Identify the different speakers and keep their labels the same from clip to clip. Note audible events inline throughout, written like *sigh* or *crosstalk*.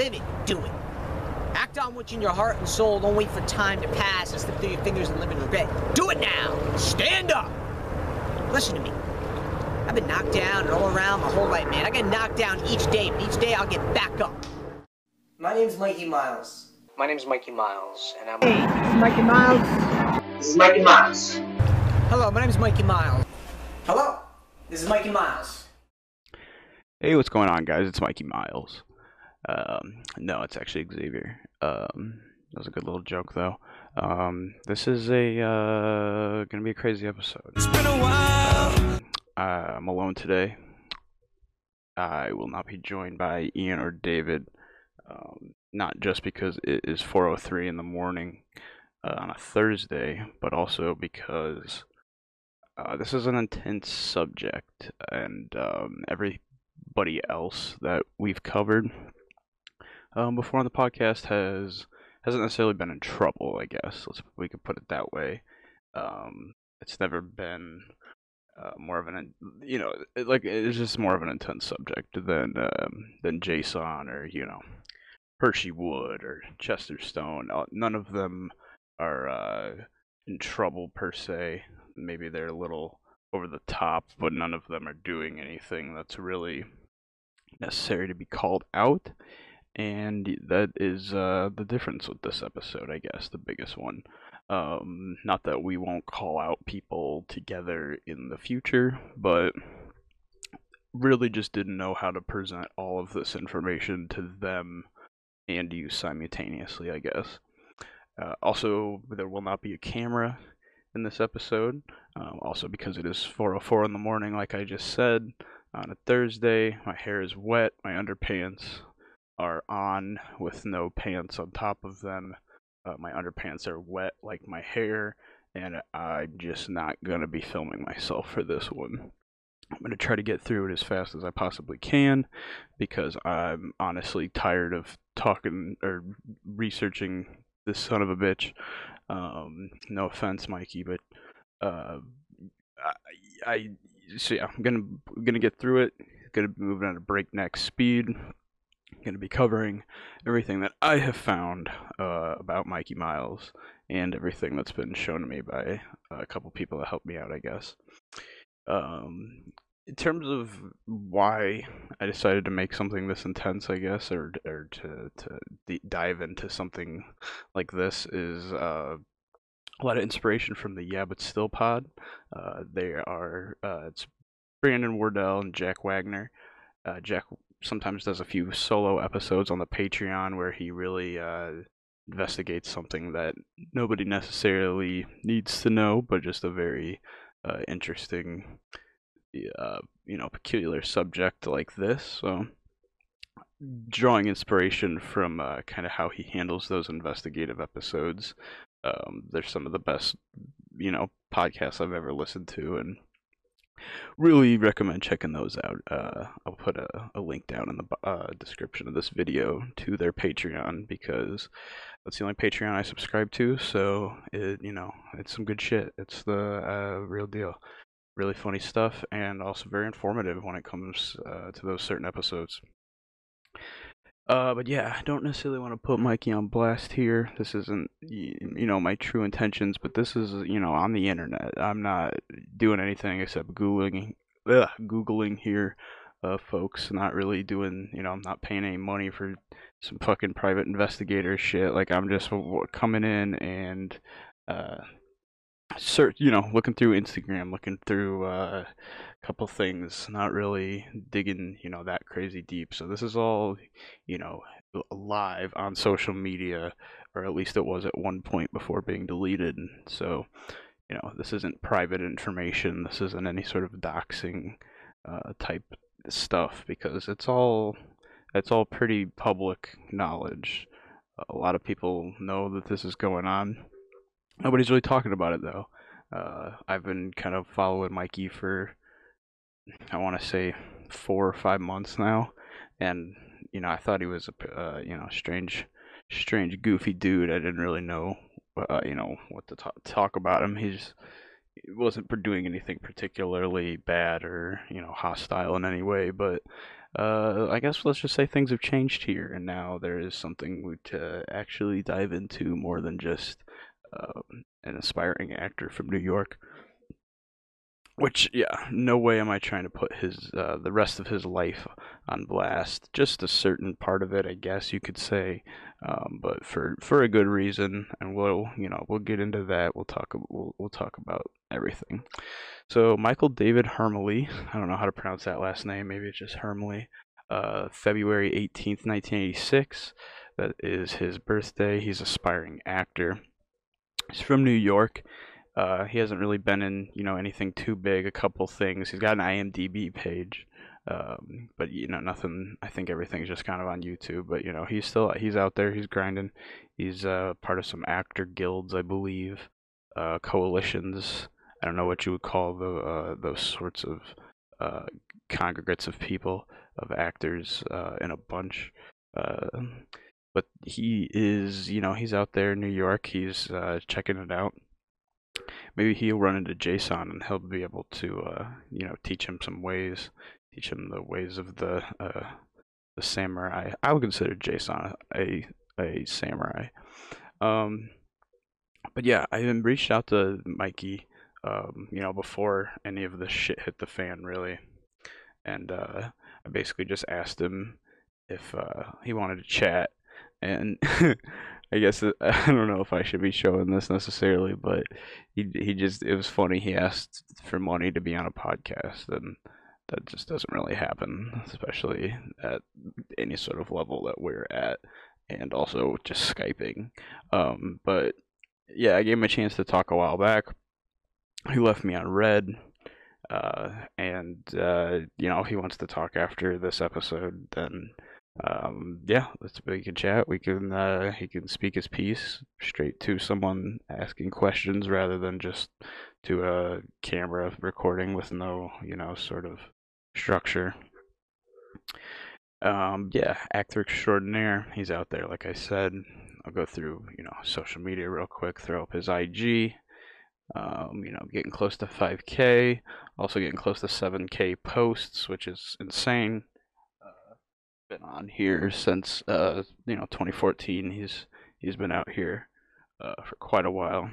Speaker 1: live it, do it. Act on what's in your heart and soul. Don't wait for time to pass and slip through your fingers and live in regret. Do it now. Stand up. Listen to me. I've been knocked down and all around my whole life, man. I get knocked down each day, but each day I'll get back up. My name's
Speaker 2: Mikey Miles. My name's Mikey Miles, and I'm. Hey, this is Mikey Miles. This is Mikey Miles. Hello, my name's Mikey Miles. Hello, this is Mikey Miles. Hey,
Speaker 3: what's going on, guys? It's Mikey Miles. Um, no, it's actually Xavier. Um, that was a good little joke though. Um, this is a uh, gonna be a crazy episode. It's been a while. Uh, I'm alone today. I will not be joined by Ian or David. Um, not just because it is 4:03 in the morning uh, on a Thursday, but also because uh, this is an intense subject, and um, everybody else that we've covered um, before on the podcast has hasn't necessarily been in trouble. I guess Let's, we could put it that way. Um, it's never been uh, more of an you know like it's just more of an intense subject than um, than Jason or you know Hershey Wood or Chester Stone. Uh, none of them are uh, in trouble per se. Maybe they're a little over the top, but none of them are doing anything that's really necessary to be called out and that is uh, the difference with this episode, I guess, the biggest one. Um, not that we won't call out people together in the future, but really just didn't know how to present all of this information to them and you simultaneously, I guess. Uh, also, there will not be a camera in this episode, um, also because it is 4.04 in the morning, like I just said, on a Thursday. My hair is wet, my underpants are on with no pants on top of them. Uh, my underpants are wet like my hair, and I'm just not going to be filming myself for this one. I'm going to try to get through it as fast as I possibly can because I'm honestly tired of talking or researching this son of a bitch. Um, no offense, Mikey, but uh, I, I so yeah, I'm gonna gonna get through it. Gonna be moving at a breakneck speed, going to be covering everything that I have found uh, about Mikey Miles and everything that's been shown to me by a couple people that helped me out, I guess. Um, in terms of why I decided to make something this intense, I guess, or or to to d- dive into something like this is uh, a lot of inspiration from the Yeah But Still pod. Uh, they are uh, it's Brandon Wardell and Jack Wagner. Uh, Jack sometimes does a few solo episodes on the Patreon where he really uh, investigates something that nobody necessarily needs to know, but just a very uh, interesting, uh, you know, peculiar subject like this. So, drawing inspiration from uh, kind of how he handles those investigative episodes, um, they're some of the best, you know, podcasts I've ever listened to, and really recommend checking those out. Uh, I'll put a, a, link down in the uh, description of this video to their Patreon because that's the only Patreon I subscribe to. So it, you know, it's some good shit. It's the uh, real deal. Really funny stuff and also very informative when it comes uh, to those certain episodes. Uh, but yeah, I don't necessarily want to put Mikey on blast here. This isn't, you know, my true intentions, but this is, you know, on the internet. I'm not doing anything except Googling, ugh, Googling here, uh, folks. Not really doing, you know, I'm not paying any money for some fucking private investigator shit. Like, I'm just coming in and, uh, search, you know, looking through Instagram, looking through, uh, couple things, not really digging, you know, that crazy deep. So this is all, you know, live on social media, or at least it was at one point before being deleted. So, you know, this isn't private information. This isn't any sort of doxing uh, type stuff because it's all it's all pretty public knowledge. A lot of people know that this is going on. Nobody's really talking about it though. Uh, I've been kind of following Mikey for I want to say four or five months now, and you know I thought he was a uh, you know strange, strange goofy dude. I didn't really know uh, you know what to talk, talk about him. He's he wasn't doing anything particularly bad or you know hostile in any way, but uh, I guess let's just say things have changed here, and now there is something to actually dive into more than just uh, an aspiring actor from New York which yeah no way am i trying to put his uh, the rest of his life on blast just a certain part of it i guess you could say um, but for for a good reason and we'll you know we'll get into that we'll talk we'll, we'll talk about everything so michael david hermely i don't know how to pronounce that last name maybe it's just hermely uh, february 18th 1986 that is his birthday he's aspiring actor he's from new york uh, he hasn't really been in you know anything too big. A couple things. He's got an IMDb page, um, but you know nothing. I think everything's just kind of on YouTube. But you know he's still he's out there. He's grinding. He's uh, part of some actor guilds, I believe, uh, coalitions. I don't know what you would call the uh, those sorts of uh, congregates of people of actors uh, in a bunch um, but he is you know he's out there in new york he's uh, checking it out maybe he'll run into Jason, and he'll be able to uh, you know teach him some ways, teach him the ways of the uh, the samurai. I would consider Jason a a samurai. Um, but yeah, I reached out to Mikey, um, you know, before any of this shit hit the fan, really, and uh, I basically just asked him if uh, he wanted to chat, and *laughs* I guess uh, *laughs* I don't know if I should be showing this necessarily, but he he just it was funny. He asked for money to be on a podcast, and that just doesn't really happen, especially at any sort of level that we're at, and also just skyping. Um, but yeah, I gave him a chance to talk a while back. He left me on red. Uh, and uh, you know he wants to talk after this episode, then um, yeah, let's we can chat. We can uh, he can speak his piece straight to someone asking questions rather than just to a camera recording with no you know sort of structure. Um, yeah, actor extraordinaire. He's out there, like I said. I'll go through you know social media real quick. Throw up his IG. Um, you know, getting close to 5K. Also getting close to 7K posts, which is insane been on here since uh, you know 2014. He's he's been out here uh, for quite a while.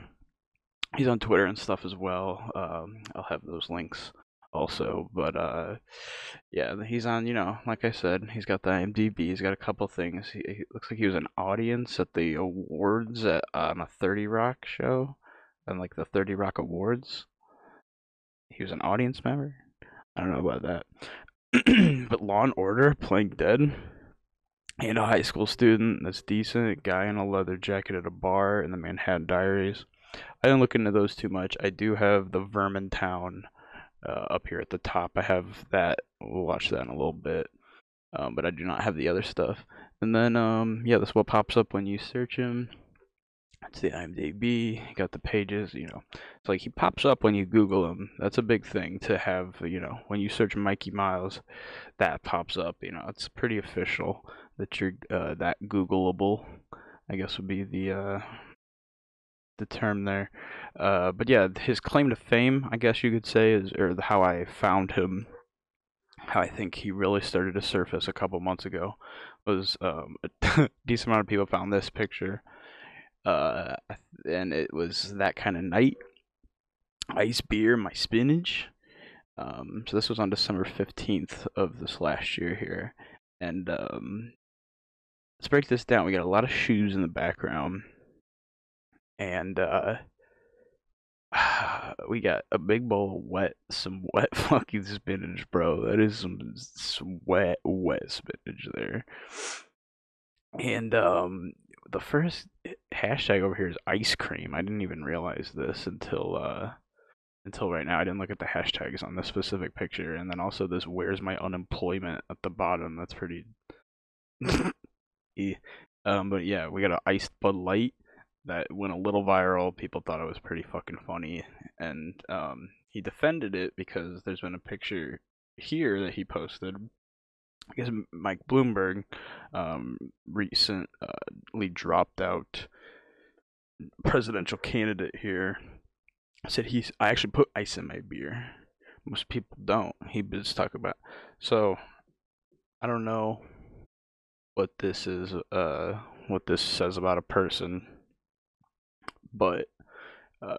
Speaker 3: He's on Twitter and stuff as well. Um, I'll have those links also, but uh, yeah, he's on. You know, like I said, he's got the IMDb. He's got a couple things. He, he looks like he was an audience at the awards at, on a 30 Rock show, and like the 30 Rock Awards. He was an audience member. I don't know about that, *clears throat* but Law and Order, playing dead, and a high school student that's decent, guy in a leather jacket at a bar, and the Manhattan Diaries. I didn't look into those too much. I do have the Vermintown uh, up here at the top. I have that. We'll watch that in a little bit. Um, but I do not have the other stuff. And then, um, yeah, this what pops up when you search him. It's the IMDb, got the pages, you know. It's like he pops up when you Google him. That's a big thing to have, you know, when you search Mikey Miles, that pops up, you know. It's pretty official that you're uh, that Googleable, I guess would be the uh, the term there. Uh, but yeah, his claim to fame, I guess you could say, is or how I found him how I think he really started to surface a couple months ago was um, *laughs* a decent amount of people found this picture uh, and it was that kind of night. Ice beer, my spinach. Um, so this was on December fifteenth of this last year here, and um, let's break this down. We got a lot of shoes in the background, and uh, *sighs* we got a big bowl of wet, some wet *laughs* fucking spinach, bro. That is some, some wet, wet spinach there. And um, the first hashtag over here is ice cream. I didn't even realize this until uh, until right now. I didn't look at the hashtags on this specific picture, and then also this "Where's my unemployment?" at the bottom. That's pretty. *laughs* um, but yeah, we got an iced Bud Light that went a little viral. People thought it was pretty fucking funny, and um, he defended it because there's been a picture here that he posted I guess Mike Bloomberg um, recently dropped out presidential candidate here. I said he's. I actually put ice in my beer. Most people don't. He just talk about. So I don't know what this is. Uh, what this says about a person, but uh,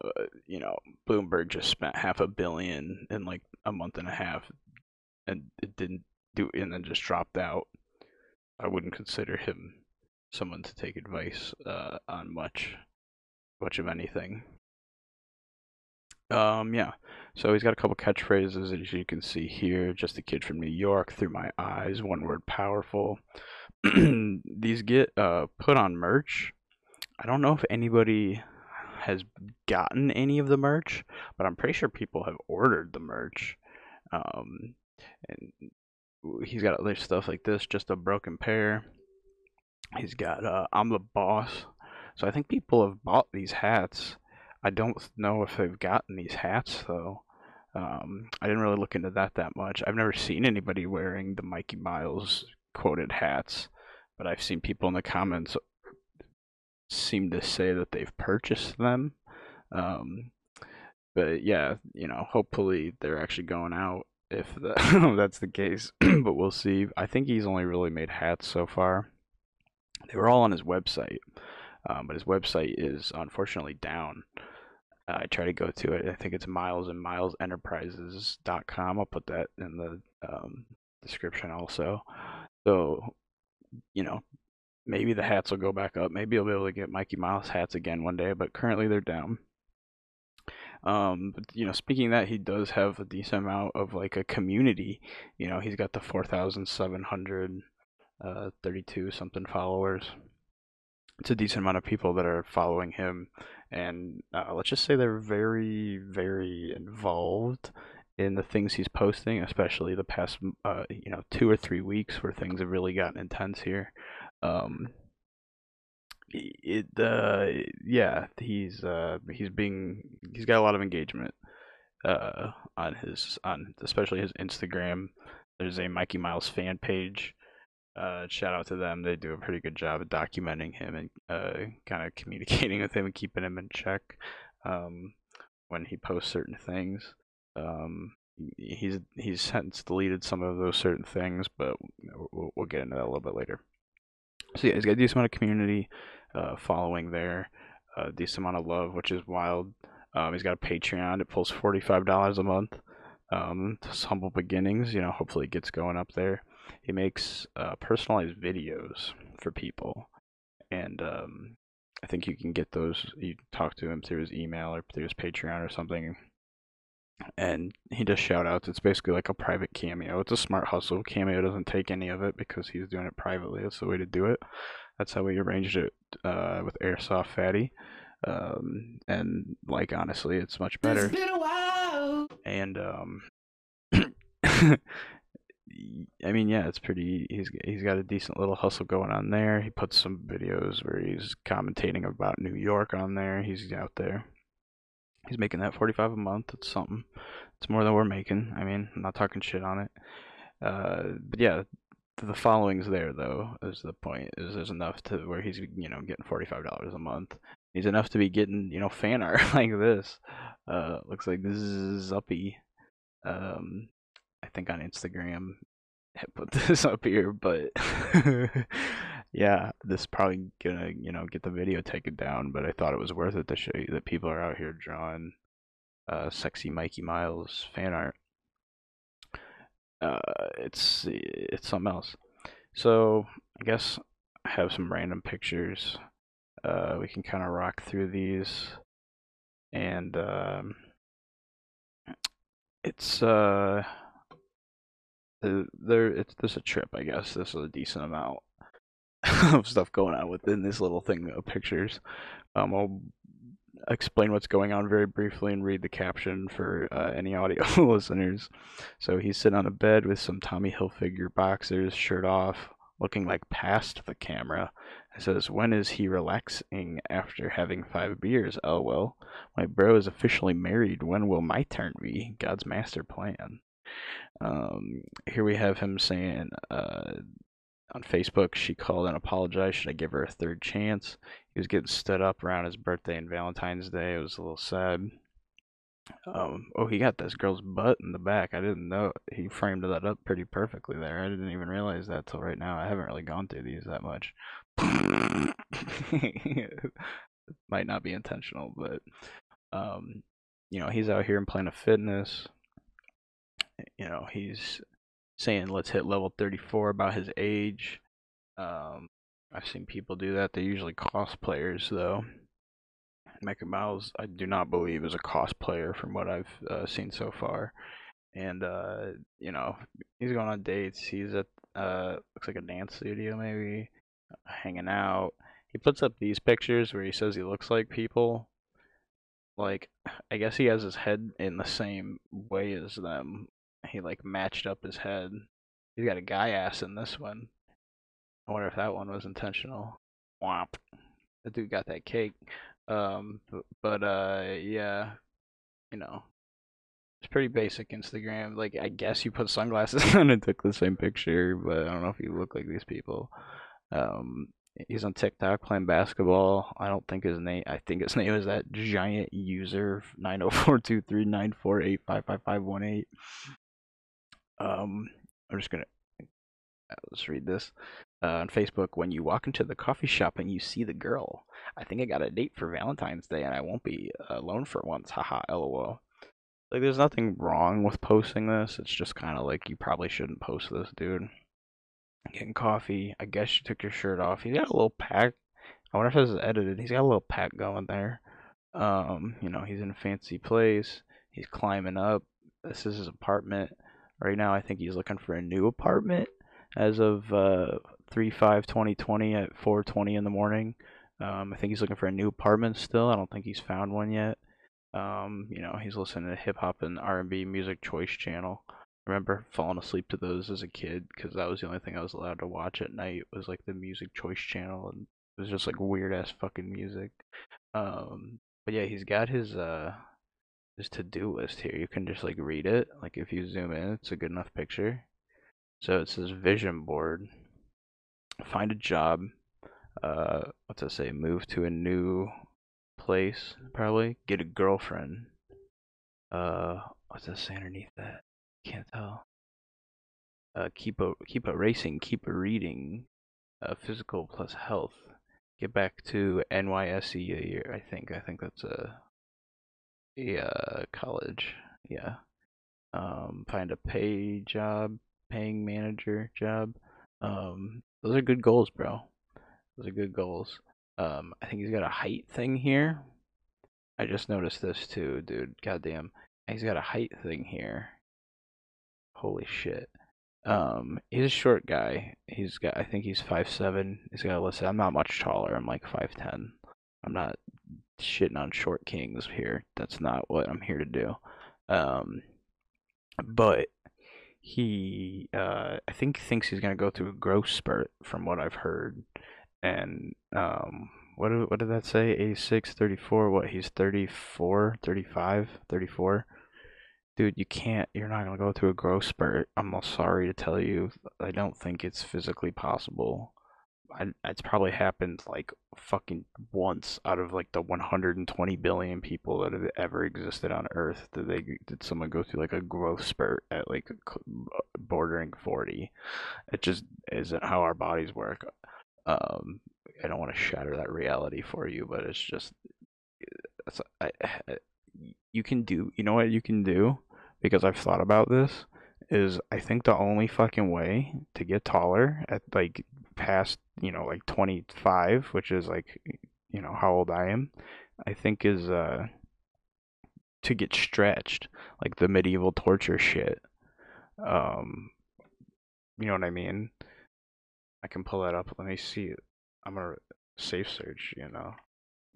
Speaker 3: you know, Bloomberg just spent half a billion in like a month and a half, and it didn't do and then just dropped out. I wouldn't consider him someone to take advice uh, on much, much of anything. Um, yeah. So he's got a couple catchphrases, as you can see here. Just a kid from New York, through my eyes, one word powerful. *clears throat* These get uh, put on merch. I don't know if anybody has gotten any of the merch, but I'm pretty sure people have ordered the merch. Um, and he's got other stuff like this, just a broken pair. He's got uh, I'm the boss. So I think people have bought these hats. I don't know if they've gotten these hats though. Um, I didn't really look into that that much. I've never seen anybody wearing the Mikey Miles quoted hats, but I've seen people in the comments seem to say that they've purchased them. Um, but yeah, you know, hopefully they're actually going out if *laughs* that's the case, *clears throat* but we'll see. I think he's only really made hats so far. They were all on his website, um, but his website is unfortunately down. Uh, I try to go to it. I think it's miles and miles enterprises.com. I'll put that in the um, description also. So, you know, maybe the hats will go back up. Maybe I'll be able to get Mikey Miles hats again one day, but currently they're down. Um, but, you know, speaking that, he does have a decent amount of like a community. You know, he's got the 4,732 uh, something followers. It's a decent amount of people that are following him. And uh, let's just say they're very, very involved in the things he's posting, especially the past, uh, you know, two or three weeks where things have really gotten intense here. Um, it uh yeah he's uh he's being he's got a lot of engagement uh on his on especially his Instagram. There's a Mikey Miles fan page. Uh, shout out to them. They do a pretty good job of documenting him and uh, kind of *laughs* communicating with him and keeping him in check um, when he posts certain things. Um, he's he's since deleted some of those certain things, but we'll, we'll get into that a little bit later. So yeah, he's got a decent amount of community uh, following there, a decent amount of love, which is wild. Um, he's got a Patreon. It pulls $45 a month. Um, humble beginnings, you know, hopefully it gets going up there. He makes uh, personalized videos for people. And um, I think you can get those. You talk to him through his email or through his Patreon or something. And he does shout outs. It's basically like a private cameo. It's a smart hustle. Cameo doesn't take any of it because he's doing it privately. That's the way to do it. That's how we arranged it uh, with Airsoft Fatty. Um, and like honestly, it's much better. It's been a while. And um, *coughs* I mean, yeah, it's pretty. He's he's got a decent little hustle going on there. He puts some videos where he's commentating about New York on there. He's out there. He's making that forty five a month. It's something. It's more than we're making. I mean, I'm not talking shit on it. Uh, but yeah, the following's there though is the point is there's enough to where he's you know getting forty five dollars a month he's enough to be getting you know fan *laughs* art like this uh looks like this is uppy um i think on instagram I *laughs* put this up here but *laughs* yeah this probably gonna you know get the video taken down but i thought it was worth it to show you that people are out here drawing uh sexy mikey miles fan art uh, it's it's something else. So I guess I have some random pictures. Uh, we can kind of rock through these, and um, it's uh, there. It's this a trip, I guess. This is a decent amount *laughs* of stuff going on within this little thing of pictures. Um, I'll explain what's going on very briefly and read the caption for uh, any audio *laughs* listeners. So he's sitting on a bed with some Tommy Hilfiger boxers, shirt off, looking like past the camera. It says, When is he relaxing after having five beers? Oh, well, my bro is officially married. When will my turn be? God's master plan. Um, here we have him saying, uh, on Facebook, she called and apologized. Should I give her a third chance? he was getting stood up around his birthday and Valentine's Day. It was a little sad. Um, oh, he got this girl's butt in the back. I didn't know he framed that up pretty perfectly there. I didn't even realize that till right now. I haven't really gone through these that much. *laughs* Might not be intentional, but um, you know, he's out here in Planet Fitness. You know, he's saying let's hit level 34 about his age. Um, I've seen people do that. They're usually cosplayers, though. Mikey Miles, I do not believe, is a cosplayer from what I've uh, seen so far. And, uh, you know, he's going on dates. He's at, uh, looks like a dance studio, maybe, hanging out. He puts up these pictures where he says he looks like people. Like, I guess he has his head in the same way as them. He, like, matched up his head. He's got a guy ass in this one. I wonder if that one was intentional. Womp. The dude got that cake. Um, but uh, yeah, you know, it's pretty basic Instagram. Like, I guess you put sunglasses *laughs* on and took the same picture, but I don't know if you look like these people. Um, he's on TikTok playing basketball. I don't think his name. I think his *laughs* name is that giant user nine zero oh four two three nine four eight five five five one eight. Um, I'm just gonna let's read this uh, on Facebook when you walk into the coffee shop and you see the girl. I think I got a date for Valentine's Day and I won't be alone for once. Haha, lol. Like, there's nothing wrong with posting this. It's just kind of like you probably shouldn't post this, dude. Getting coffee. I guess you took your shirt off. He's got a little pack. I wonder if this is edited. He's got a little pack going there. Um, you know, he's in a fancy place. He's climbing up. This is his apartment. Right now, I think he's looking for a new apartment as of uh, 3 5 at 420 in the morning. Um, I think he's looking for a new apartment still. I don't think he's found one yet. Um, you know, he's listening to hip hop and R and B music choice channel. I remember falling asleep to those as a kid because that was the only thing I was allowed to watch at night was like the music choice channel, and it was just like weird ass fucking music. Um, but yeah, he's got his uh his to do list here. You can just like read it. Like if you zoom in, it's a good enough picture. So it says vision board find a job. Uh, what's I say? Move to a new place, probably. Get a girlfriend. Uh, what's I say underneath that? Can't tell. Uh, keep a keep a racing, keep a reading, uh, physical plus health. Get back to NYSE a year. I think. I think that's a a uh, college. Yeah. Um, find a pay job, paying manager job. Um, those are good goals, bro. Those are good goals. Um, I think he's got a height thing here. I just noticed this too, dude. Goddamn. He's got a height thing here. Holy shit. Um, he's a short guy. He's got, I think he's five seven. He's got, listen, I'm not much taller. I'm like 5'10. I'm not shitting on short kings here. That's not what I'm here to do. Um, but he uh, I think thinks he's gonna go through a growth spurt from what I've heard, and um, what did, what did that say? A 34, What he's 34, 35, 34. Dude, you can't. You're not gonna go through a growth spurt. I'm sorry to tell you, I don't think it's physically possible it's probably happened like fucking once out of like the 120 billion people that have ever existed on Earth. that they did someone go through like a growth spurt at like bordering 40? It just isn't how our bodies work. Um, I don't want to shatter that reality for you, but it's just eh, it's, I, eh, eh, you can do. You know what you can do because I've thought about this. Is I think the only fucking way to get taller at like past you know, like 25, which is like, you know, how old I am, I think is uh, to get stretched, like the medieval torture shit. Um, you know what I mean? I can pull that up. Let me see. I'm gonna safe search. You know,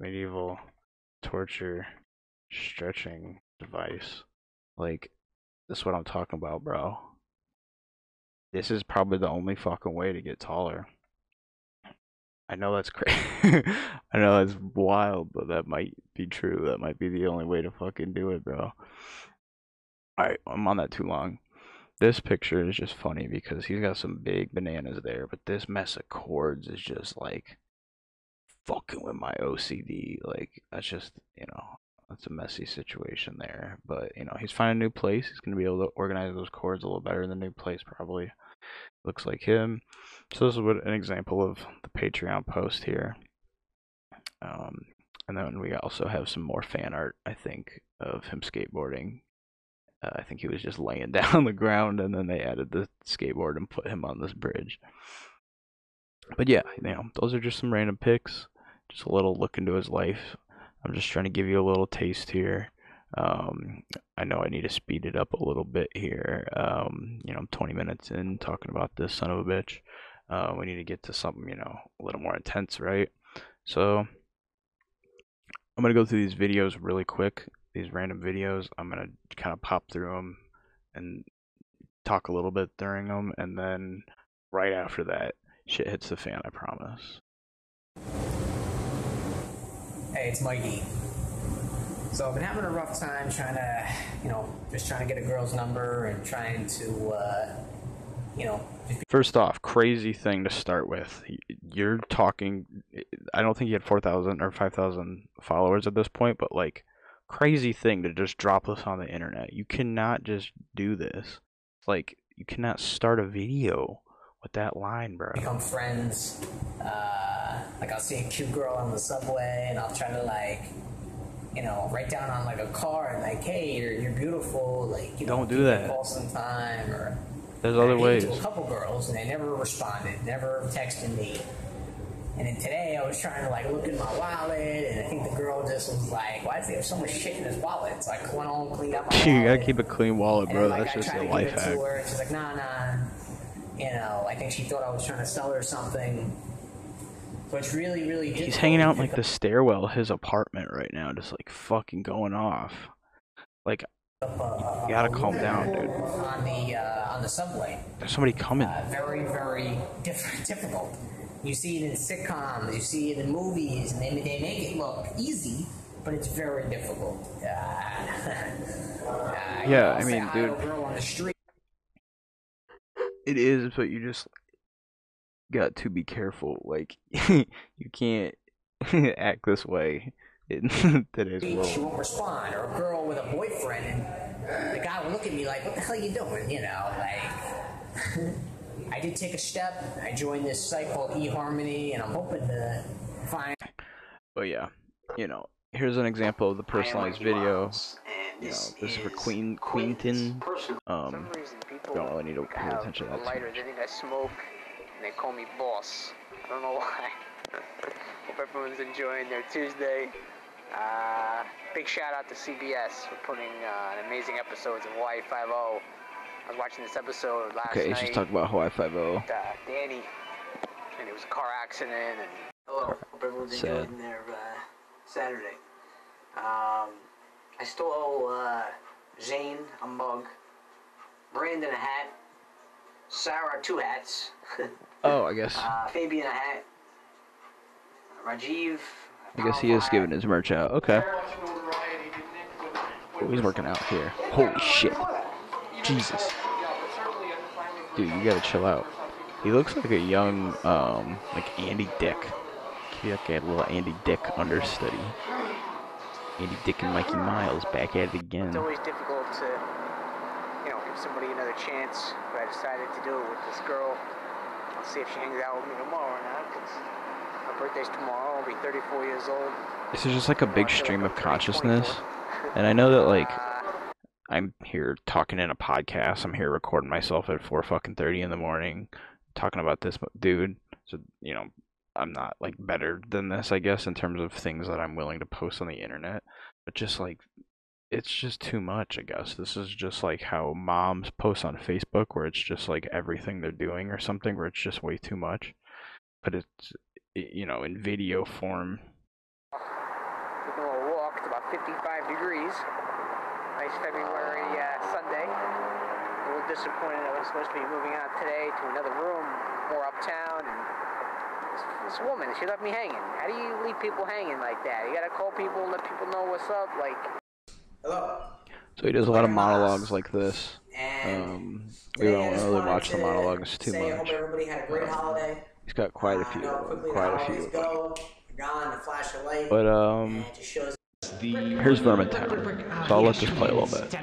Speaker 3: medieval torture stretching device. Like, this is what I'm talking about, bro. This is probably the only fucking way to get taller. I know that's crazy. *laughs* I know that's wild, but that might be true. That might be the only way to fucking do it, bro. Alright, I'm on that too long. This picture is just funny because he's got some big bananas there, but this mess of cords is just like fucking with my OCD. Like, that's just, you know, that's a messy situation there. But, you know, he's finding a new place. He's going to be able to organize those cords a little better in the new place, probably looks like him. So this is what an example of the Patreon post here. Um, and then we also have some more fan art, I think, of him skateboarding. Uh, I think he was just laying *laughs* down on the ground, and then they added the skateboard and put him on this bridge. But yeah, you know, those are just some random picks. Just a little look into his life. I'm just trying to give you a little taste here. Um, I know I need to speed it up a little bit here. Um, you know, I'm 20 minutes in talking about this son of a bitch. Uh, we need to get to something, you know, a little more intense, right? So I'm going to go through these videos really quick, these random videos. I'm going to kind of pop through them and talk a little bit during them. And then right after that, shit hits the fan, I promise.
Speaker 2: Hey, it's Mikey. So I've been having a rough time trying to, you know, just trying to get a girl's number and trying to, uh, you know.
Speaker 3: First off, crazy thing to start with. You're talking. I don't think you had four thousand or five thousand followers at this point, but like, crazy thing to just drop this on the internet. You cannot just do this. Like, you cannot start a video with that line, bro.
Speaker 2: Become friends. Uh, like I'll see a cute girl on the subway, and I'll try to like you know, write down on like a card, like, hey, you're, you're beautiful, like, you
Speaker 3: don't
Speaker 2: know, do
Speaker 3: that.
Speaker 2: Call some time or.
Speaker 3: There's other ways. To
Speaker 2: a couple girls and they never responded, never texted me. And then today I was trying to like look in my wallet, and I think the girl just was like, "Why does he have so much shit in his wallet?" So I went home, cleaned up my wallet.
Speaker 3: you gotta keep a clean wallet, bro. Then, like, That's I just a life
Speaker 2: hack. She's like, "Nah, nah." You know, I think she thought I was trying to sell her something. What's really, really He's
Speaker 3: hanging out in, like the stairwell his apartment right now, just like fucking going off. Like, uh, uh, you gotta uh, calm down, dude.
Speaker 2: On the uh, on the subway.
Speaker 3: There's somebody coming. Uh,
Speaker 2: very, very diff- *laughs* difficult. You see it in sitcoms, you see it in movies, and they, they make it look easy, but it's very difficult. Uh,
Speaker 3: *laughs* yeah, I mean,
Speaker 2: dude.
Speaker 3: It is, but you just got to be careful. Like *laughs* you can't *laughs* act this way in *laughs* today's
Speaker 2: world. She won't respond, or a girl with a boyfriend, the guy will look at me like, "What the hell are you doing?" You know, like. I did take a step. I joined this site called eHarmony, and I'm hoping to find.
Speaker 3: But yeah, you know, here's an example of the personalized video. you know, this is for Queen Quentin. Um, don't really need to pay attention to that. Lighter, they think I smoke
Speaker 2: and they call me boss. I don't know *laughs* why. Hope everyone's enjoying their Tuesday. Uh, big shout out to CBS for putting uh, an amazing episodes of Hawaii Five O. I was watching this episode last
Speaker 3: okay,
Speaker 2: night.
Speaker 3: Okay, she's talking about Hawaii Five O. Uh,
Speaker 2: Danny, and it was a car accident. And hello, hope everyone's Sad. enjoying their uh, Saturday. Um, I stole uh, Zane a mug, Brandon a hat, Sarah two hats. *laughs*
Speaker 3: Oh, I guess.
Speaker 2: Uh, Fabian Hack. Rajiv.
Speaker 3: I guess he is giving his merch out. Okay. Oh, he's working out here. Holy shit. Jesus. Dude, you gotta chill out. He looks like a young, um, like Andy Dick. Like a little Andy Dick understudy. Andy Dick and Mikey Miles back at it again. It's
Speaker 2: always difficult to, you know, give somebody another chance, but I decided to do it with this girl. I'll see if she hangs out with me tomorrow or not, because my birthday's tomorrow. I'll be 34 years old.
Speaker 3: This is just like a big stream of consciousness. and I know that, like, *laughs* I'm here talking in a podcast. I'm here recording myself at 4 fucking 30 in the morning, talking about this dude. So, you know, I'm not, like, better than this, I guess, in terms of things that I'm willing to post on the internet. But just, like, it's just too much, I guess. This is just like how moms post on Facebook where it's just like everything they're doing or something where it's just way too much. But it's you know, in video form.
Speaker 2: Taking a little walk, it's about 55 degrees. Nice February uh, Sunday. A little disappointed I was supposed to be moving out today to another room, more uptown, and this woman, she left me hanging. How do you leave people hanging like that? You gotta call people, let people know what's up. Like,
Speaker 3: Hello. So he does a lot of monologues like this. Um, we don't really watch the monologues too much. Hope everybody had a great um, holiday. He's got quite a few. Uh, quite a few. Go, gone, flash of light, but um, here's Town. So I'll let this play a little bit.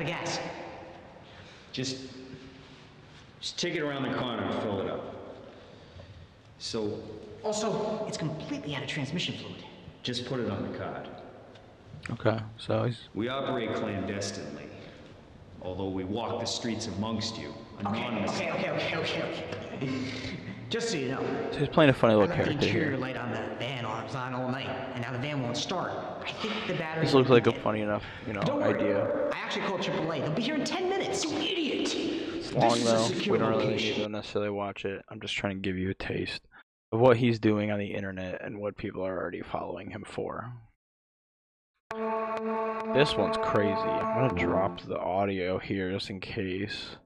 Speaker 4: Just, just take it around the corner and fill it up. So.
Speaker 5: Also, it's completely out of transmission fluid.
Speaker 4: Just put it on the card.
Speaker 3: Okay, so he's
Speaker 4: We operate clandestinely, although we walk the streets amongst you, Okay,
Speaker 6: anonymously. okay, okay, okay, okay, okay. *laughs* Just so you know,
Speaker 3: he's playing a funny I little left the character interior here.
Speaker 6: light on the van arms on all night, and now the van won't start. I think the battery.
Speaker 3: This looks like a funny enough, you know, Don't worry.
Speaker 6: I actually called AAA. They'll be here in 10 minutes, you idiot!
Speaker 3: It's long though. We don't really need to necessarily watch it. I'm just trying to give you a taste of what he's doing on the internet and what people are already following him for. This one's crazy. I'm gonna drop the audio here just in case.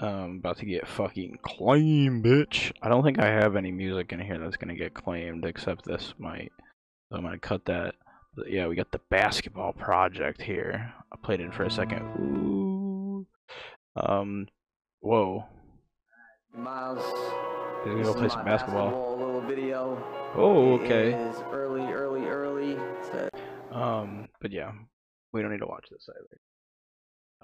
Speaker 3: I'm um, about to get fucking claimed, bitch. I don't think I have any music in here that's gonna get claimed, except this might. So I'm gonna cut that. But yeah, we got the basketball project here. I played it for a second. Ooh. Um, whoa.
Speaker 2: Miles.
Speaker 3: gonna go play some basketball. basketball.
Speaker 2: Little video.
Speaker 3: Oh, okay.
Speaker 2: It is early, early, early.
Speaker 3: Um, but yeah, we don't need to watch this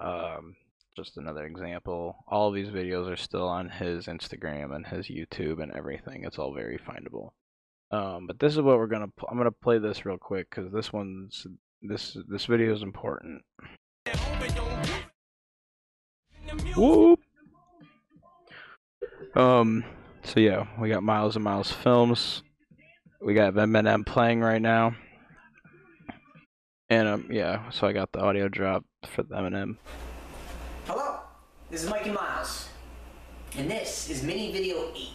Speaker 3: either. Um, just another example. All of these videos are still on his Instagram and his YouTube and everything. It's all very findable. Um, but this is what we're gonna. Pl- I'm gonna play this real quick because this one's this this video is important. Whoop. Um. So yeah, we got miles and miles films. We got Eminem playing right now. And um, yeah, so I got the audio drop for the Eminem.
Speaker 2: Hello, this is Mikey Miles, and this is mini video eight.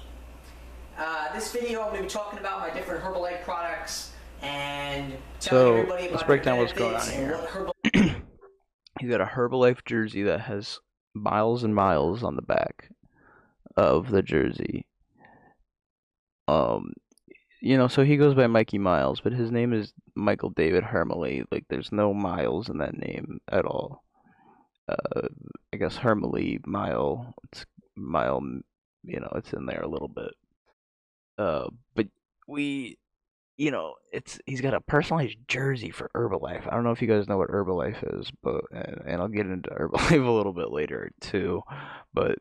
Speaker 2: Uh, this video, I'm going to be talking about my different Herbalife products and so let's break down
Speaker 3: what's going on here. He's *clears throat* got a Herbalife jersey that has miles and miles on the back of the jersey. Um, you know, so he goes by Mikey Miles, but his name is Michael David Hermely. Like, there's no Miles in that name at all. Uh, I guess Hermely Mile, it's Mile, you know, it's in there a little bit. Uh, but we, you know, it's he's got a personalized jersey for Herbalife. I don't know if you guys know what Herbalife is, but and, and I'll get into *laughs* Herbalife a little bit later too, but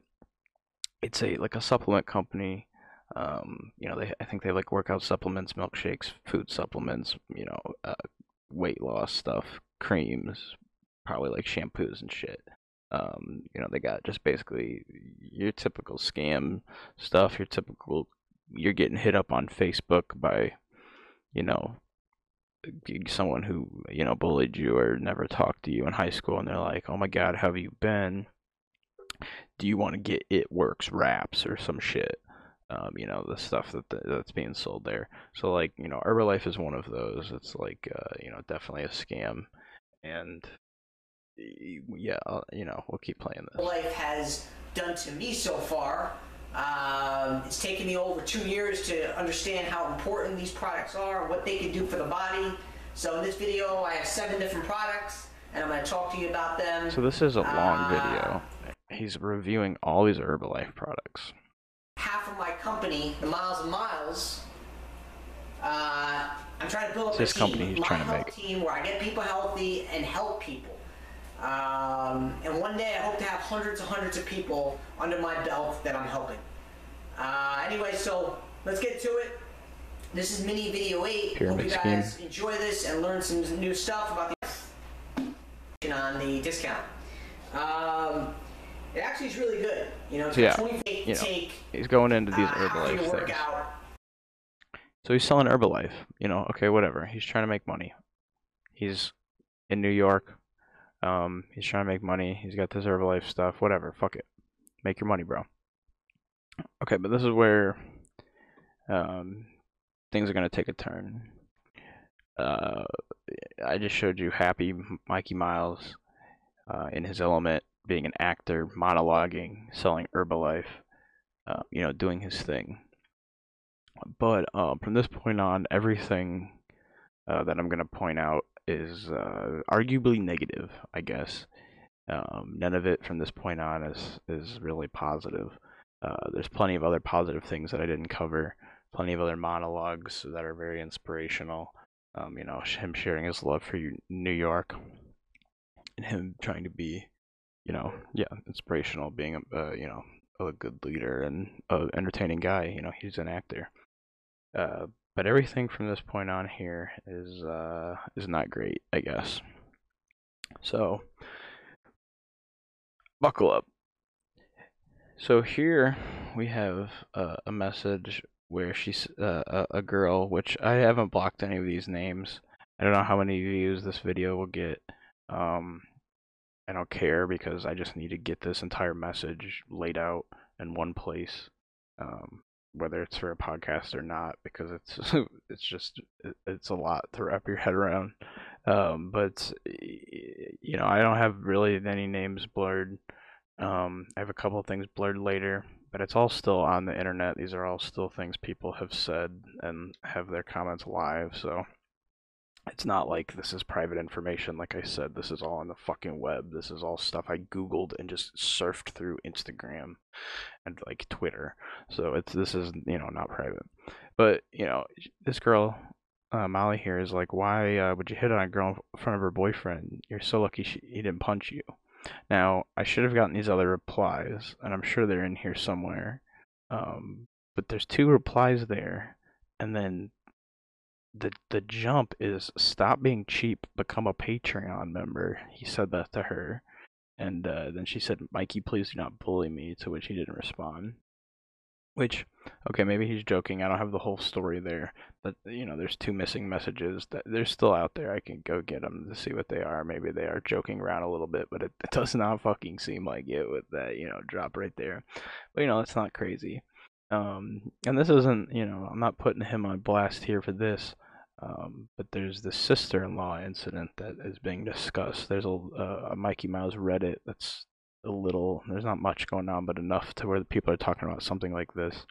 Speaker 3: it's a like a supplement company um, you know, they I think they like workout supplements, milkshakes, food supplements, you know, uh, weight loss stuff, creams, probably like shampoos and shit. Um, you know, they got just basically your typical scam stuff, your typical you're getting hit up on Facebook by, you know, someone who, you know, bullied you or never talked to you in high school and they're like, "Oh my god, how have you been?" do you want to get it works wraps or some shit um, you know, the stuff that the, that's being sold there. So like, you know, Herbalife is one of those. It's like, uh, you know, definitely a scam, and yeah, I'll, uh, you know, we'll keep playing this.
Speaker 2: Life has done to me so far. Um, it's taken me over two years to understand how important these products are, what they can do for the body. So in this video, I have seven different products, and I'm going to talk to you about them.
Speaker 3: So this is a long uh, video. He's reviewing all these Herbalife products
Speaker 2: half of my company, the Miles and Miles. Uh, I'm trying to build this team,
Speaker 3: company he's trying to make
Speaker 2: team where I get people healthy and help people. Um, and one day I hope to have hundreds and hundreds of people under my belt that I'm helping. Uh, anyway, so let's get to it. This is mini video eight.
Speaker 3: Pyramid
Speaker 2: hope you
Speaker 3: guys
Speaker 2: scheme. enjoy this and learn some new stuff about the on the discount. Um, it actually is really good. You know, yeah, you know, take,
Speaker 3: He's going into these uh, Herbalife things. So he's selling Herbalife. You know, okay, whatever. He's trying to make money. He's in New York. Um, he's trying to make money. He's got this Herbalife stuff. Whatever. Fuck it. Make your money, bro. Okay, but this is where um, things are going to take a turn. Uh, I just showed you happy Mikey Miles uh, in his element being an actor, monologuing, selling Herbalife, uh, you know, doing his thing. But uh, from this point on, everything uh, that I'm going to point out is uh, arguably negative, I guess. Um, none of it from this point on is, is really positive. Uh, there's plenty of other positive things that I didn't cover, plenty of other monologues that are very inspirational. Um, you know, him sharing his love for New York and him trying to be you know, yeah, inspirational, being a uh, you know a good leader and a entertaining guy. You know, he's an actor. Uh, but everything from this point on here is uh, is not great, I guess. So buckle up. So here we have uh, a message where she's uh, a girl, which I haven't blocked any of these names. I don't know how many views this video will get. Um, I don't care because I just need to get this entire message laid out in one place, um, whether it's for a podcast or not, because it's *laughs* it's just it's a lot to wrap your head around. Um, but you know, I don't have really any names blurred. Um, I have a couple of things blurred later, but it's all still on the internet. These are all still things people have said and have their comments live. So it's not like this is private information. Like I said, this is all on the fucking web. This is all stuff I Googled and just surfed through Instagram and like Twitter. So it's this is you know not private. But you know this girl uh, Molly here is like, why uh, would you hit on a girl in front of her boyfriend? You're so lucky she, he didn't punch you. Now I should have gotten these other replies, and I'm sure they're in here somewhere. Um, but there's two replies there, and then the the jump is stop being cheap, become a Patreon member. He said that to her, and uh, then she said, "Mikey, please do not bully me." To which he didn't respond. Which, okay, maybe he's joking. I don't have the whole story there, but you know, there's two missing messages that they're still out there. I can go get them to see what they are. Maybe they are joking around a little bit, but it, it *laughs* does not fucking seem like it with that you know drop right there. But you know, it's not crazy. Um, and this isn't, you know, I'm not putting him on blast here for this, um, but there's the sister-in-law incident that is being discussed. There's a, uh, a Mikey Mouse Reddit that's a little. There's not much going on, but enough to where the people are talking about something like this.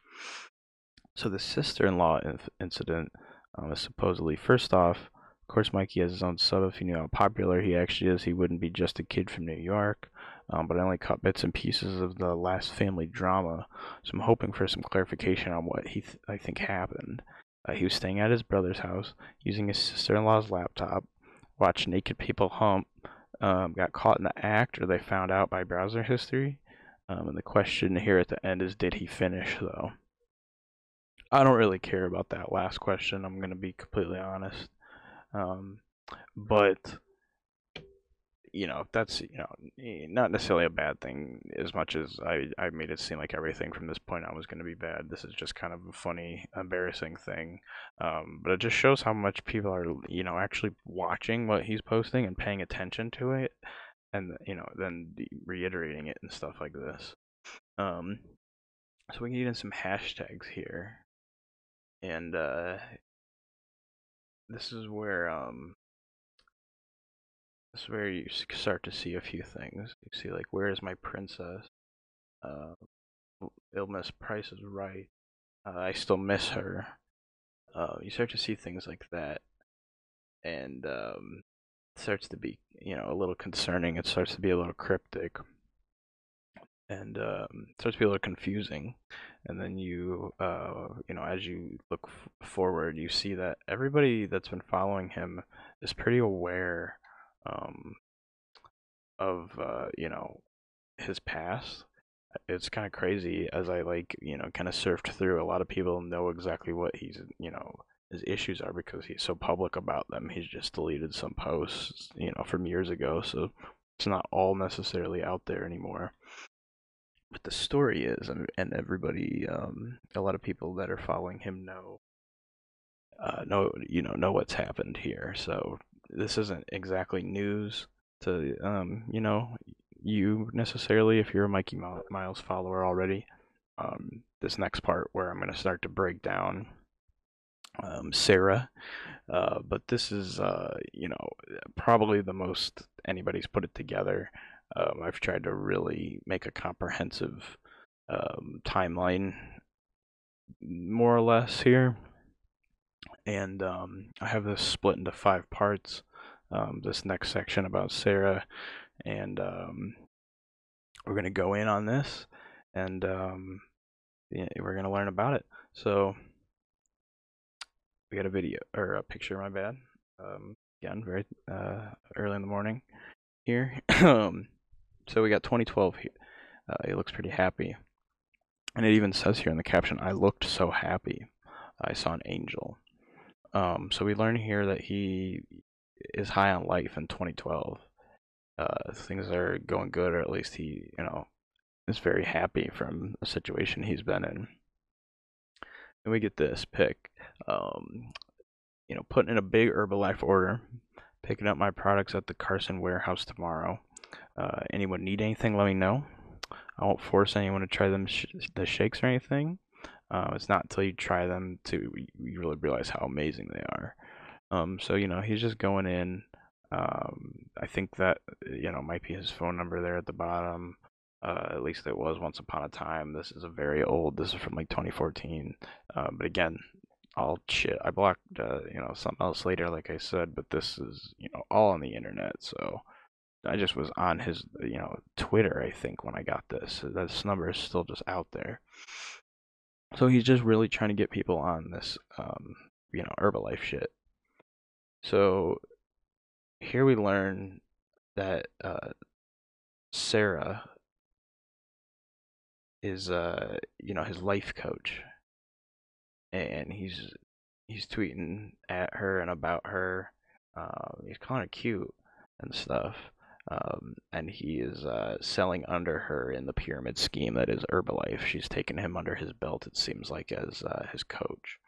Speaker 3: So the sister-in-law incident um, is supposedly first off. Of course, Mikey has his own sub. If he knew how popular he actually is, he wouldn't be just a kid from New York. Um, but I only caught bits and pieces of the last family drama, so I'm hoping for some clarification on what he th- I think happened. Uh, he was staying at his brother's house, using his sister-in-law's laptop, watched naked people hump, um, got caught in the act, or they found out by browser history. Um, and the question here at the end is, did he finish though? I don't really care about that last question. I'm gonna be completely honest. Um, but you know that's you know not necessarily a bad thing as much as I I made it seem like everything from this point on was going to be bad. This is just kind of a funny, embarrassing thing, um, but it just shows how much people are you know actually watching what he's posting and paying attention to it, and you know then reiterating it and stuff like this. Um, so we can get in some hashtags here, and uh, this is where um that's where you start to see a few things. You see, like, where is my princess? Uh, illness Price is right. Uh, I still miss her. Uh, you start to see things like that, and um, it starts to be, you know, a little concerning. It starts to be a little cryptic, and um, starts to be a little confusing. And then you, uh, you know, as you look f- forward, you see that everybody that's been following him is pretty aware um, of uh, you know his past. It's kind of crazy as I like you know kind of surfed through. A lot of people know exactly what he's you know his issues are because he's so public about them. He's just deleted some posts you know from years ago, so it's not all necessarily out there anymore. But the story is, um, and everybody, um, a lot of people that are following him know uh, know you know know what's happened here. So this isn't exactly news to um, you know you necessarily if you're a Mikey Miles follower already. Um, this next part where I'm going to start to break down um, Sarah, uh, but this is uh, you know probably the most anybody's put it together. Um, I've tried to really make a comprehensive um, timeline, more or less here and um, I have this split into five parts. Um, this next section about Sarah, and um, we're going to go in on this, and um, yeah, we're going to learn about it. So we got a video or a picture. My bad. Um, again, very uh, early in the morning here. *coughs* so we got 2012 here. Uh, it looks pretty happy, and it even says here in the caption, "I looked so happy. I saw an angel." Um, so we learn here that he is high on life in 2012. Uh, things are going good, or at least he, you know, is very happy from the situation he's been in. And we get this pick, um, you know, putting in a big Herbalife order, picking up my products at the Carson warehouse tomorrow. Uh, anyone need anything? Let me know. I won't force anyone to try them sh- the shakes or anything. Uh, it's not until you try them to you really realize how amazing they are. Um, so you know he's just going in. Um, I think that you know might be his phone number there at the bottom. Uh, at least it was once upon a time. This is a very old. This is from like 2014. Uh, but again, all shit. I blocked uh, you know something else later, like I said. But this is you know all on the internet. So I just was on his you know Twitter. I think when I got this, this number is still just out there. So he's just really trying to get people on this, um, you know, Herbalife shit. So here we learn that uh, Sarah is, uh, you know, his life coach, and he's he's tweeting at her and about her. Uh, he's calling her cute and stuff. Um, and he is uh, selling under her in the pyramid scheme that is Herbalife. She's taken him under his belt, it seems like, as uh, his coach.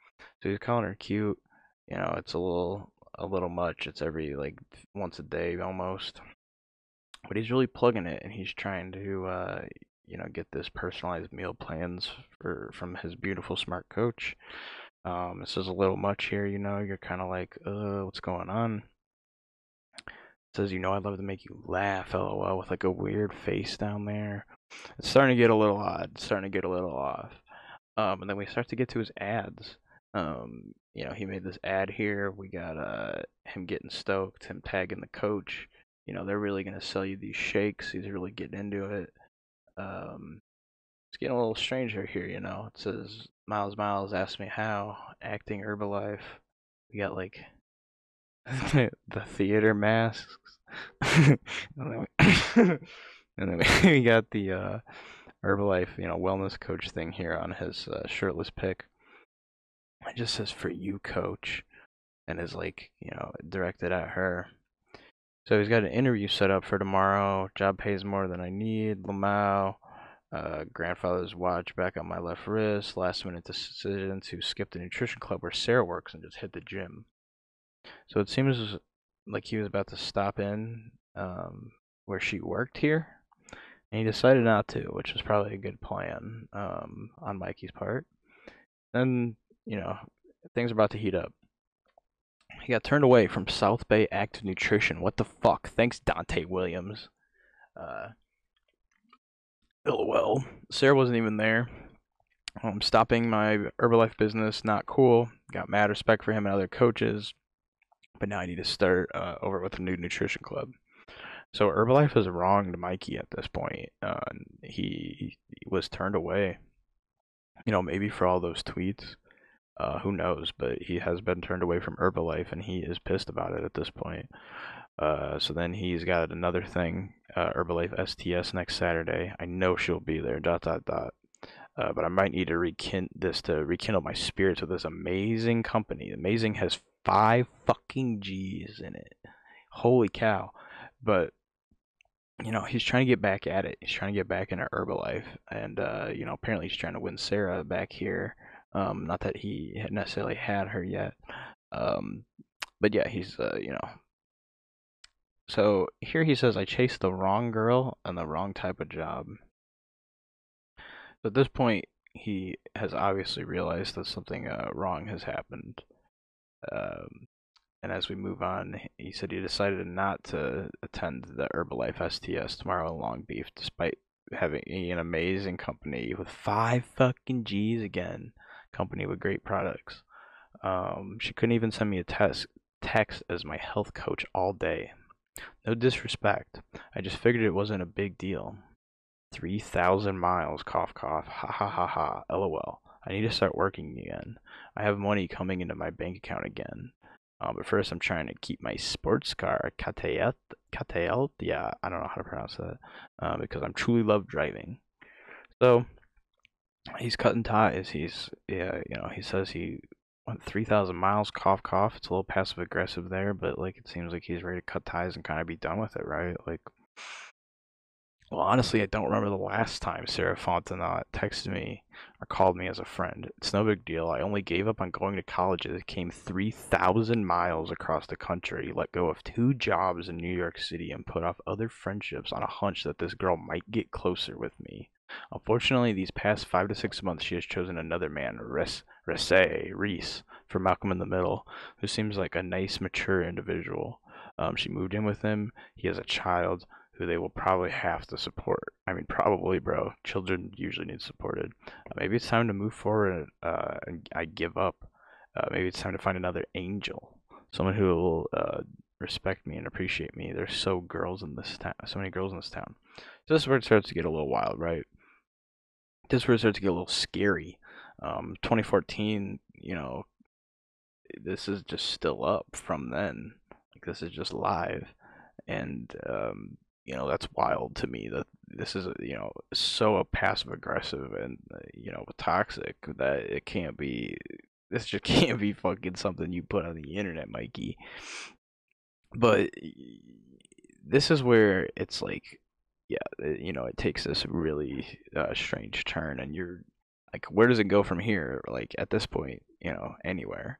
Speaker 3: So he's calling her cute. You know, it's a little a little much. It's every like once a day almost. But he's really plugging it, and he's trying to uh, you know get this personalized meal plans for from his beautiful smart coach. Um, this is a little much here. You know, you're kind of like, uh, what's going on? says, you know, I'd love to make you laugh, lol, with like a weird face down there. It's starting to get a little odd, it's starting to get a little off. Um, and then we start to get to his ads. Um, you know, he made this ad here. We got uh, him getting stoked, him tagging the coach. You know, they're really going to sell you these shakes. He's really getting into it. Um, it's getting a little stranger here, you know. It says, Miles Miles asked me how, acting Herbalife. We got like *laughs* the theater masks. *laughs* and, then we, *coughs* and, then *laughs* we, got the uh, Herbalife, you know, wellness coach thing here on his uh, shirtless pic. It just says for you, coach, and is like, you know, directed at her. So he's got an interview set up for tomorrow. Job pays more than I need. Lamau, uh, grandfather's watch back on my left wrist. Last minute decision to skip the nutrition club where Sarah works and just hit the gym. So it seems like he was about to stop in um, where she worked here, and he decided not to, which was probably a good plan um, on Mikey's part. Then, you know, things are about to heat up. He got turned away from South Bay Active Nutrition. What the fuck? Thanks, Dante Williams. Uh, LOL. Sarah wasn't even there. I'm um, stopping my Herbalife business. Not cool. Got mad respect for him and other coaches. But now I need to start uh, over with a new nutrition club. So Herbalife has wronged Mikey at this point. Uh, he, he, was turned away. You know, maybe for all those tweets. Uh, who knows? But he has been turned away from Herbalife, and he is pissed about it at this point. Uh, so then he's got another thing, uh, Herbalife STS next Saturday. I know she'll be there. Dot dot dot. Uh, but I might need to rekindle this to rekindle my spirits with this amazing company. Amazing has five fucking G's in it. Holy cow. But you know, he's trying to get back at it. He's trying to get back into Herbalife. And, uh, you know, apparently he's trying to win Sarah back here. Um, not that he had necessarily had her yet. Um, but yeah, he's, uh, you know. So here he says, I chased the wrong girl and the wrong type of job. So at this point, he has obviously realized that something uh, wrong has happened. Um, and as we move on, he said he decided not to attend the Herbalife STS tomorrow in Long Beach, despite having an amazing company with five fucking G's again, company with great products. Um, she couldn't even send me a text text as my health coach all day. No disrespect. I just figured it wasn't a big deal. 3,000 miles, cough, cough, ha ha ha ha, lol. I need to start working again. I have money coming into my bank account again. Uh, but first, I'm trying to keep my sports car, Katayelt, Katayelt, yeah, I don't know how to pronounce that, uh, because I'm truly love driving. So, he's cutting ties. He's, yeah, you know, he says he went 3,000 miles, cough, cough. It's a little passive aggressive there, but, like, it seems like he's ready to cut ties and kind of be done with it, right? Like, well, honestly, I don't remember the last time Sarah Fontenot texted me or called me as a friend. It's no big deal. I only gave up on going to college as I came 3,000 miles across the country, let go of two jobs in New York City, and put off other friendships on a hunch that this girl might get closer with me. Unfortunately, these past five to six months, she has chosen another man, Reese, Reese, for Malcolm in the Middle, who seems like a nice, mature individual. Um, she moved in with him. He has a child who they will probably have to support. I mean, probably, bro. Children usually need supported. Uh, maybe it's time to move forward. Uh, and I give up. Uh, maybe it's time to find another angel, someone who will uh, respect me and appreciate me. There's so girls in this town, so many girls in this town. So this is where it starts to get a little wild, right? This is where it starts to get a little scary. Um, 2014, you know, this is just still up from then. Like this is just live, and um, you know that's wild to me that this is you know so passive aggressive and uh, you know toxic that it can't be this just *laughs* can't be fucking something you put on the internet mikey but this is where it's like yeah uh, you know it takes this really uh, strange turn and you're like where does it go from here like at this point you know anywhere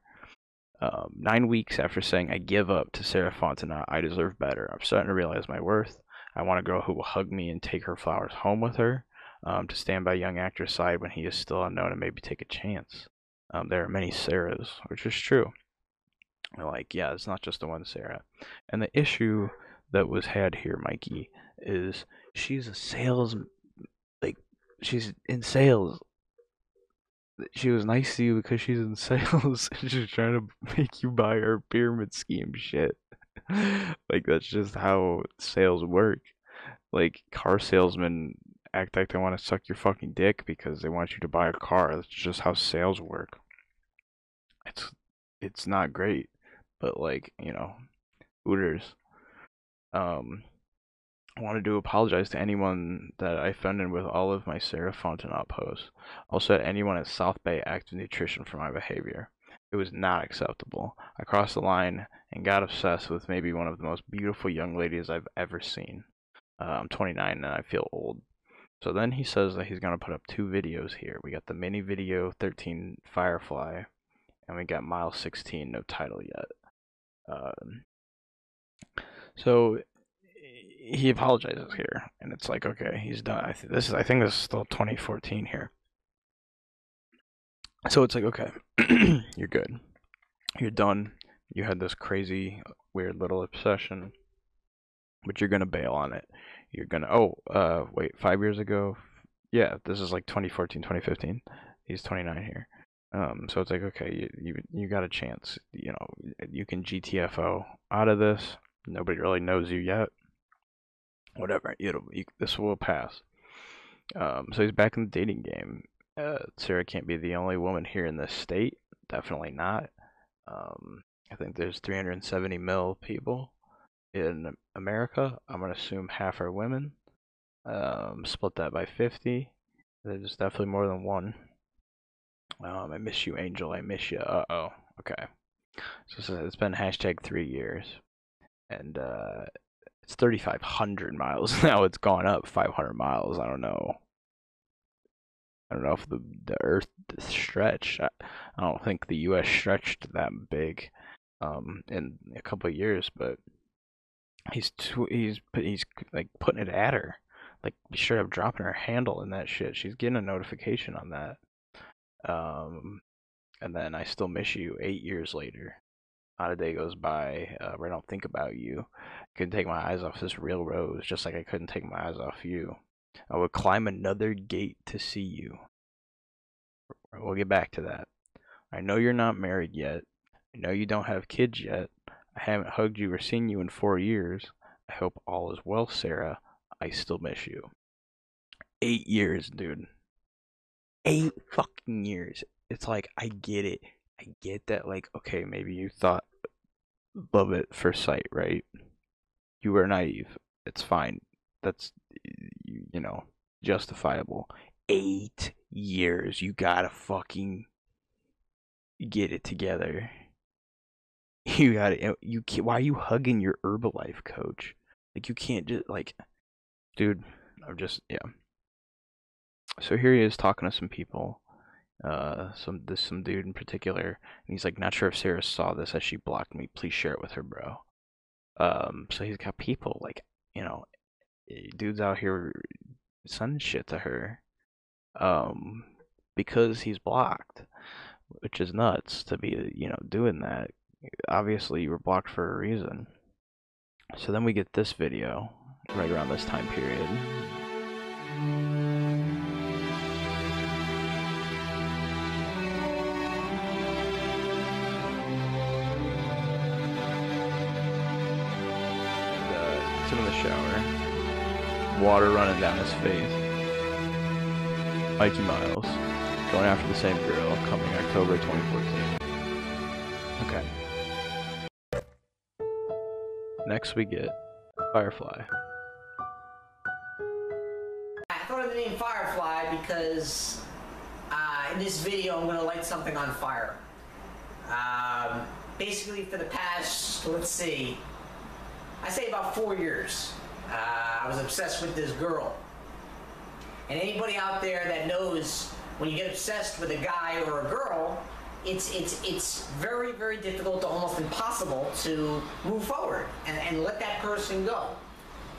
Speaker 3: um, nine weeks after saying i give up to sarah Fontenot, i deserve better i'm starting to realize my worth I want a girl who will hug me and take her flowers home with her, um, to stand by young actor's side when he is still unknown and maybe take a chance. Um, there are many Sarahs, which is true. Like, yeah, it's not just the one Sarah. And the issue that was had here, Mikey, is she's a sales, like, she's in sales. She was nice to you because she's in *laughs* sales and she's trying to *laughs* make you buy her pyramid scheme shit. *laughs* like that's just how sales work. Like car salesmen act like they want to suck your fucking dick because they want you to buy a car. That's just how sales work. It's it's not great, but like, you know, ooters. Um I wanted to apologize to anyone that I offended with all of my Sarah Fontenot posts. Also, anyone at South Bay Active Nutrition for my behavior. It was not acceptable. I crossed the line and got obsessed with maybe one of the most beautiful young ladies I've ever seen. Uh, I'm 29 and I feel old. So then he says that he's going to put up two videos here. We got the mini video 13 Firefly, and we got Mile 16, no title yet. Um, so he apologizes here, and it's like, okay, he's done. I th- this is, I think, this is still 2014 here. So it's like, okay, *clears throat* you're good. You're done. You had this crazy, weird little obsession, but you're going to bail on it. You're going to, oh, uh, wait, five years ago? Yeah, this is like 2014, 2015. He's 29 here. Um, so it's like, okay, you, you, you got a chance. You know, you can GTFO out of this. Nobody really knows you yet. Whatever, it'll, you, this will pass. Um, so he's back in the dating game, uh, Sarah can't be the only woman here in this state. Definitely not. Um, I think there's 370 mil people in America. I'm gonna assume half are women. Um, split that by 50. There's definitely more than one. Um, I miss you, Angel. I miss you. Uh oh. Okay. So, so it's been hashtag three years, and uh, it's 3,500 miles *laughs* now. It's gone up 500 miles. I don't know I don't know if the, the Earth stretched. I, I don't think the U.S. stretched that big um, in a couple of years, but he's tw- he's he's like putting it at her, like straight up dropping her handle in that shit. She's getting a notification on that. Um, and then I still miss you eight years later. Not a day goes by uh, where I don't think about you. I couldn't take my eyes off this real rose, just like I couldn't take my eyes off you. I would climb another gate to see you. We'll get back to that. I know you're not married yet. I know you don't have kids yet. I haven't hugged you or seen you in four years. I hope all is well, Sarah. I still miss you. Eight years, dude. Eight fucking years. It's like, I get it. I get that, like, okay, maybe you thought love at first sight, right? You were naive. It's fine. That's you know, justifiable. Eight years. You gotta fucking get it together. *laughs* You gotta. You can't, why are you hugging your Herbalife coach? Like you can't just like, dude. I'm just yeah. So here he is talking to some people. Uh, some this some dude in particular, and he's like, not sure if Sarah saw this as she blocked me. Please share it with her, bro. Um, so he's got people like you know, eh, dudes out here son shit to her um, because he's blocked, which is nuts to be, you know, doing that. Obviously, you were blocked for a reason. So then we get this video right around this time period. water running down his face. Mikey Miles, going after the same girl, coming October 2014. Okay. Next we get Firefly.
Speaker 2: I thought of the name Firefly because uh, in this video I'm going to light something on fire. Um, basically for the past, let's see, I say about four years, uh, I was obsessed with this girl. And anybody out there that knows when you get obsessed with a guy or a girl, it's it's it's very very difficult to almost impossible to move forward and, and let that person go.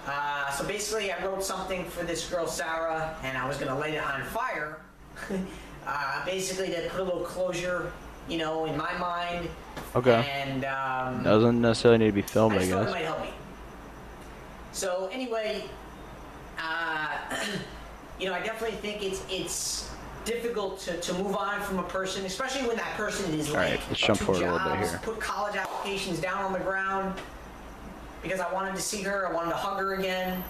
Speaker 2: Uh, so basically, I wrote something for this girl Sarah, and I was going to light it on fire, *laughs* uh, basically to put a little closure, you know, in my mind. Okay. And um,
Speaker 3: doesn't necessarily need to be filmed, I, I guess. It might help me.
Speaker 2: So anyway, uh, *clears throat* you know, I definitely think it's it's difficult to, to move on from a person, especially when that person is like right, let's
Speaker 3: jump forward jobs, a little bit here.
Speaker 2: put college applications down on the ground because I wanted to see her, I wanted to hug her again,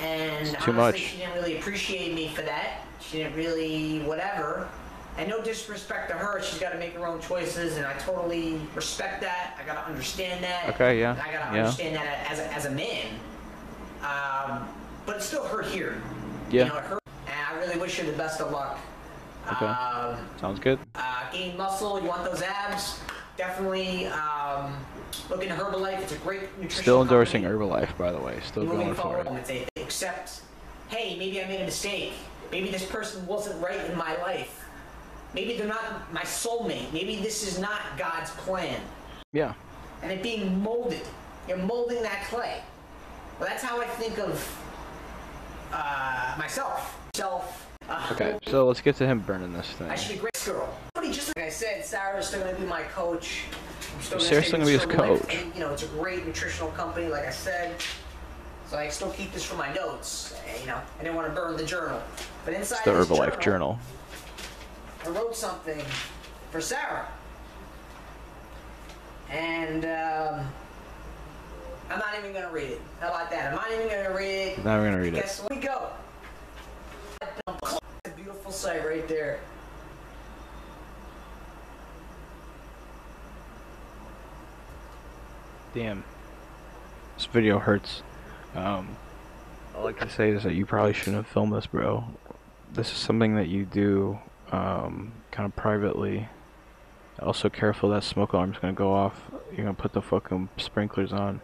Speaker 2: and it's too much. she didn't really appreciate me for that. She didn't really whatever. And no disrespect to her, she's got to make her own choices, and I totally respect that. I got to understand that.
Speaker 3: Okay, yeah.
Speaker 2: I got to yeah. understand that as a, as a man. Um, but it still hurt here. Yeah. You know, it hurt, and I really wish you the best of luck.
Speaker 3: Okay. Um, Sounds good.
Speaker 2: Uh, gain muscle. You want those abs? Definitely um, look into Herbalife. It's a great nutrition.
Speaker 3: Still endorsing company. Herbalife, by the way. Still Moving going forward, for
Speaker 2: it. Except, hey, maybe I made a mistake. Maybe this person wasn't right in my life. Maybe they're not my soulmate. Maybe this is not God's plan.
Speaker 3: Yeah.
Speaker 2: And it being molded. You're molding that clay. Well, that's how I think of uh, myself. Self.
Speaker 3: Uh, okay, so let's get to him burning this thing. I
Speaker 2: should be great girl. just like I said, Sarah's still gonna be my coach.
Speaker 3: still gonna Sarah's still gonna be his coach.
Speaker 2: And, you know, it's a great nutritional company, like I said. So I still keep this for my notes. Eh, you know, I didn't want to burn the journal, but inside it's the Herbalife journal, journal, I wrote something for Sarah, and. Um, I'm not even gonna read it. How about that? I'm not even gonna read it.
Speaker 3: Now
Speaker 2: we're
Speaker 3: gonna read
Speaker 2: Guess it. Guess we go. It's a beautiful sight right there.
Speaker 3: Damn. This video hurts. Um, all I can say is that you probably shouldn't have filmed this, bro. This is something that you do um, kind of privately. Also, careful that smoke alarm's gonna go off. You're gonna put the fucking sprinklers on.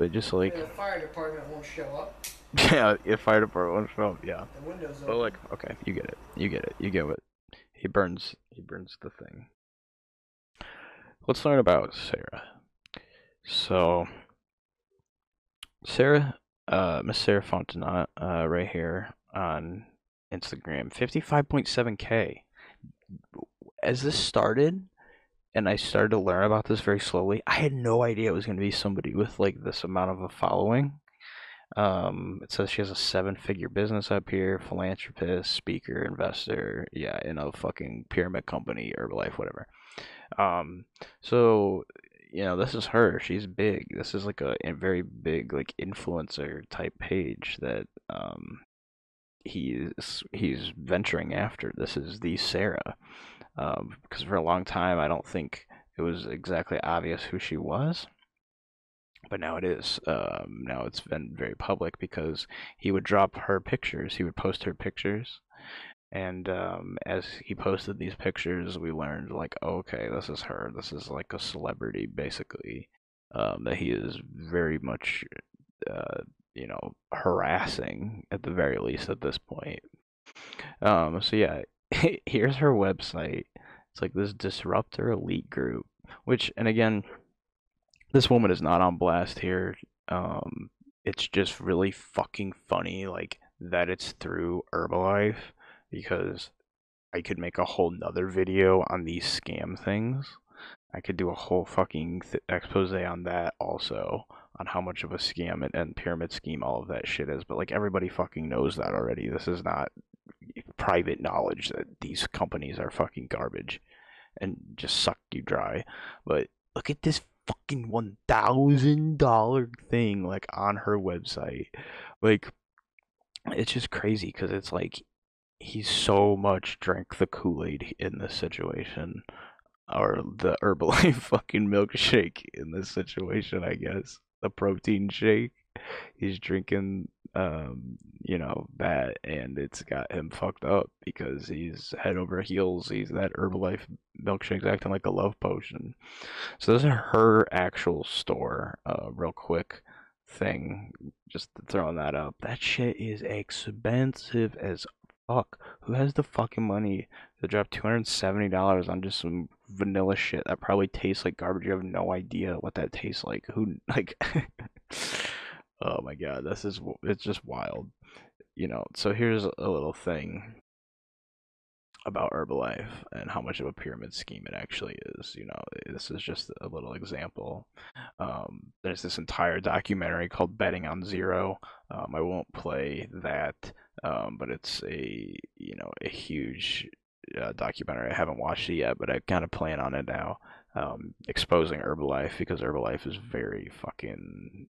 Speaker 3: But just like the fire
Speaker 2: department won't show up. *laughs* yeah,
Speaker 3: if fire department won't show up, yeah. The windows but like, okay, you get it, you get it, you get it. He burns, he burns the thing. Let's learn about Sarah. So, Sarah, uh, Miss Sarah Fontenot, uh, right here on Instagram, fifty-five point seven k. As this started, and I started to learn about this very slowly. I had no idea it was going to be somebody with like this amount of a following. Um, it says she has a seven-figure business up here, philanthropist, speaker, investor, yeah, in a fucking pyramid company, Herbalife, whatever. Um, so you know, this is her. She's big. This is like a, a very big like influencer type page that um he's he's venturing after. This is the Sarah um, because for a long time I don't think it was exactly obvious who she was. But now it is. Um, now it's been very public because he would drop her pictures. He would post her pictures, and um, as he posted these pictures, we learned like, oh, okay, this is her. This is like a celebrity, basically. Um, that he is very much, uh, you know, harassing at the very least at this point. Um, so yeah, *laughs* here's her website. It's like this disruptor elite group, which, and again, this woman is not on blast here. Um, it's just really fucking funny, like that it's through Herbalife because I could make a whole nother video on these scam things. I could do a whole fucking th- expose on that also on how much of a scam and, and pyramid scheme all of that shit is. But like everybody fucking knows that already. This is not private knowledge that these companies are fucking garbage and just suck you dry. But look at this fucking one thousand dollar thing like on her website. Like it's just crazy because it's like he's so much drank the Kool Aid in this situation, or the Herbalife *laughs* fucking milkshake in this situation. I guess the protein shake. He's drinking um, you know, that and it's got him fucked up because he's head over heels. He's that Herbalife milkshake's acting like a love potion. So this is her actual store, uh, real quick thing. Just throwing that up. That shit is expensive as fuck. Who has the fucking money to drop two hundred seventy dollars on just some vanilla shit that probably tastes like garbage? You have no idea what that tastes like. Who *laughs* like? *laughs* oh my god, this is it's just wild. You know, so here's a little thing about Herbalife and how much of a pyramid scheme it actually is. You know, eh, this is just a little example. Um, there's this entire documentary called Betting on Zero. Um, I won't play that, um, but it's a you know a huge uh, documentary. I haven't watched it yet, but I kind of plan on it now. Um, exposing Herbalife because Herbalife is very fucking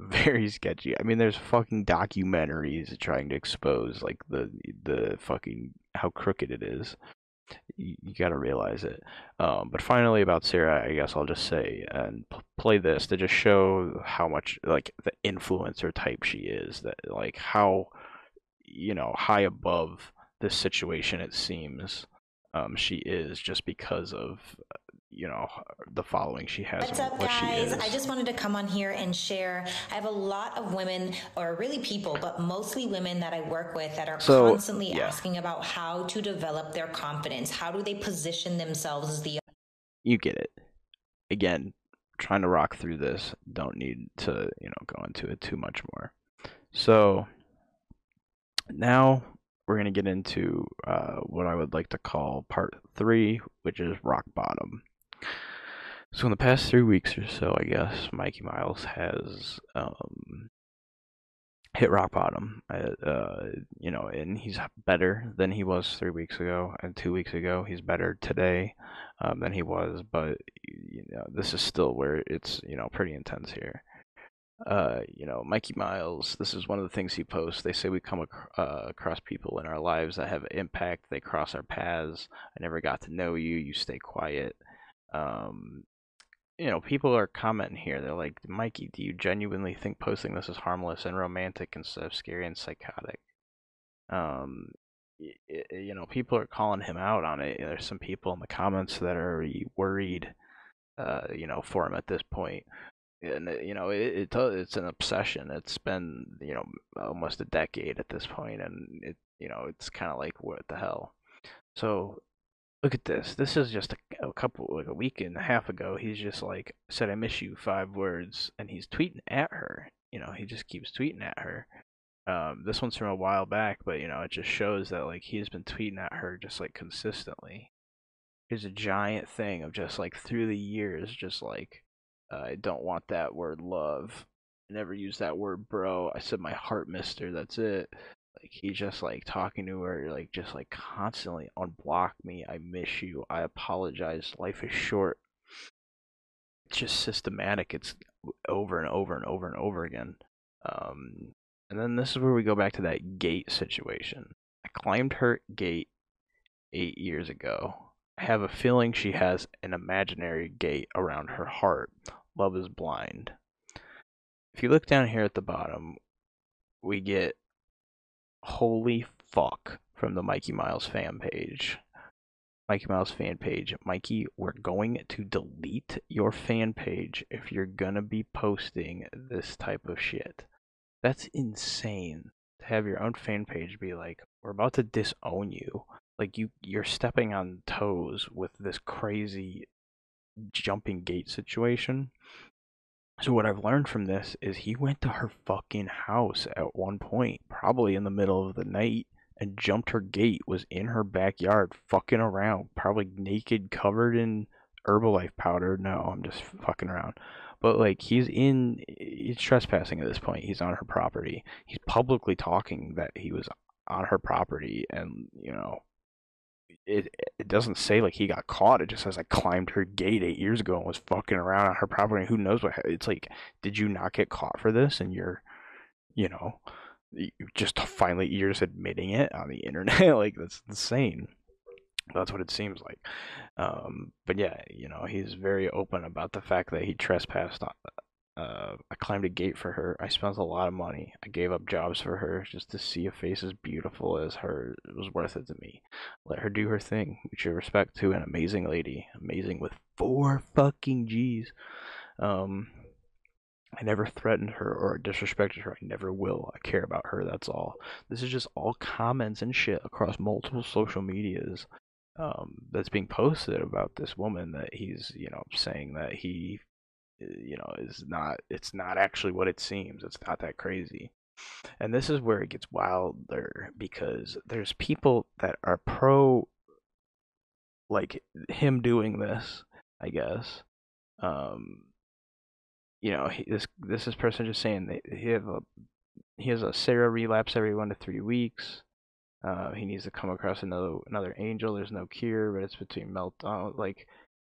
Speaker 3: very sketchy. I mean, there's fucking documentaries trying to expose like the the fucking how crooked it is. You, you gotta realize it. Um, but finally, about Sarah, I guess I'll just say and p- play this to just show how much like the influencer type she is. That like how you know high above this situation it seems um, she is just because of you know the following she has what's
Speaker 7: up what guys i just wanted to come on here and share i have a lot of women or really people but mostly women that i work with that are so, constantly yeah. asking about how to develop their confidence how do they position themselves as the
Speaker 3: you get it again trying to rock through this don't need to you know go into it too much more so now we're going to get into uh, what I would like to call part three, which is rock bottom. So in the past three weeks or so, I guess Mikey Miles has um, hit rock bottom. Uh, you know, and he's better than he was three weeks ago and uh, two weeks ago. He's better today um, than he was, but you know, this is still where it's you know pretty intense here. Uh, you know, Mikey Miles, this is one of the things he posts. They say we come ac- uh, across people in our lives that have impact. They cross our paths. I never got to know you. You stay quiet um, you know, people are commenting here. They're like, Mikey, do you genuinely think posting this is harmless and romantic instead of scary and psychotic? Um, y- you know, people are calling him out on it. There's some people in the comments that are worried, uh, you know, for him at this And uh, you know, it, it it's an obsession. It's been you know almost a decade at this point, and it you know it's kind of like what the hell. So look at this. This is just a, a, couple, like a week and a half ago. He's just like said, "I miss you," five words, and he's tweeting at her. You know, he just keeps tweeting at her. Um, this one's from a while back, but you know, it just shows that like he's been tweeting at her just like consistently. Here's a giant thing of just like through the years, just like uh, I don't want that word love. I never use that word, bro. I said my heart, mister. That's it. Like he just like talking to her, like just like constantly unblock me. I miss you. I apologize. Life is short. It's just systematic. It's over and over and over and over again. Um, and then this is where we go back to that gate situation. I climbed her gate eight years ago. I have a feeling she has an imaginary gate around her heart. Love is blind. If you look down here at the bottom, we get Holy fuck from the Mikey Miles fan page. Mikey Miles fan page. Mikey, we're going to delete your fan page if you're going to be posting this type of shit. That's insane to have your own fan page be like, we're about to disown you. Like you you're stepping on toes with this crazy jumping gate situation. So what I've learned from this is he went to her fucking house at one point, probably in the middle of the night, and jumped her gate, was in her backyard fucking around, probably naked, covered in Herbalife powder. No, I'm just fucking around. But like he's in he's trespassing at this point. He's on her property. He's publicly talking that he was on her property and, you know, it it doesn't say like he got caught. It just says I climbed her gate eight years ago and was fucking around on her property. Who knows what? It's like, did you not get caught for this? And you're, you know, just finally you're just admitting it on the *laughs* internet. like that's insane. That's what it seems like. Um, but yeah, you know, he's very open about the fact that he trespassed on, uh, I climbed a gate for her. I spent a lot of money. I gave up jobs for her just to see a face as beautiful as her it was worth it to me. Let her do her thing. Mutual respect to an amazing lady. Amazing with four fucking G's. Um, I never threatened her or disrespected her. I never will. I care about her. That's all. This is just all comments and shit across multiple social medias um, that's being posted about this woman that he's, you know, saying that he uh, you know is not it's not actually what it seems it's not that crazy and this is where it gets wilder because there's people that are pro like him doing this i guess um you know he, this this is person just saying that he have a he has a sarah relapse every one to three weeks uh, he needs to come across another another angel. There's no cure, but it's between meltdown. Uh, like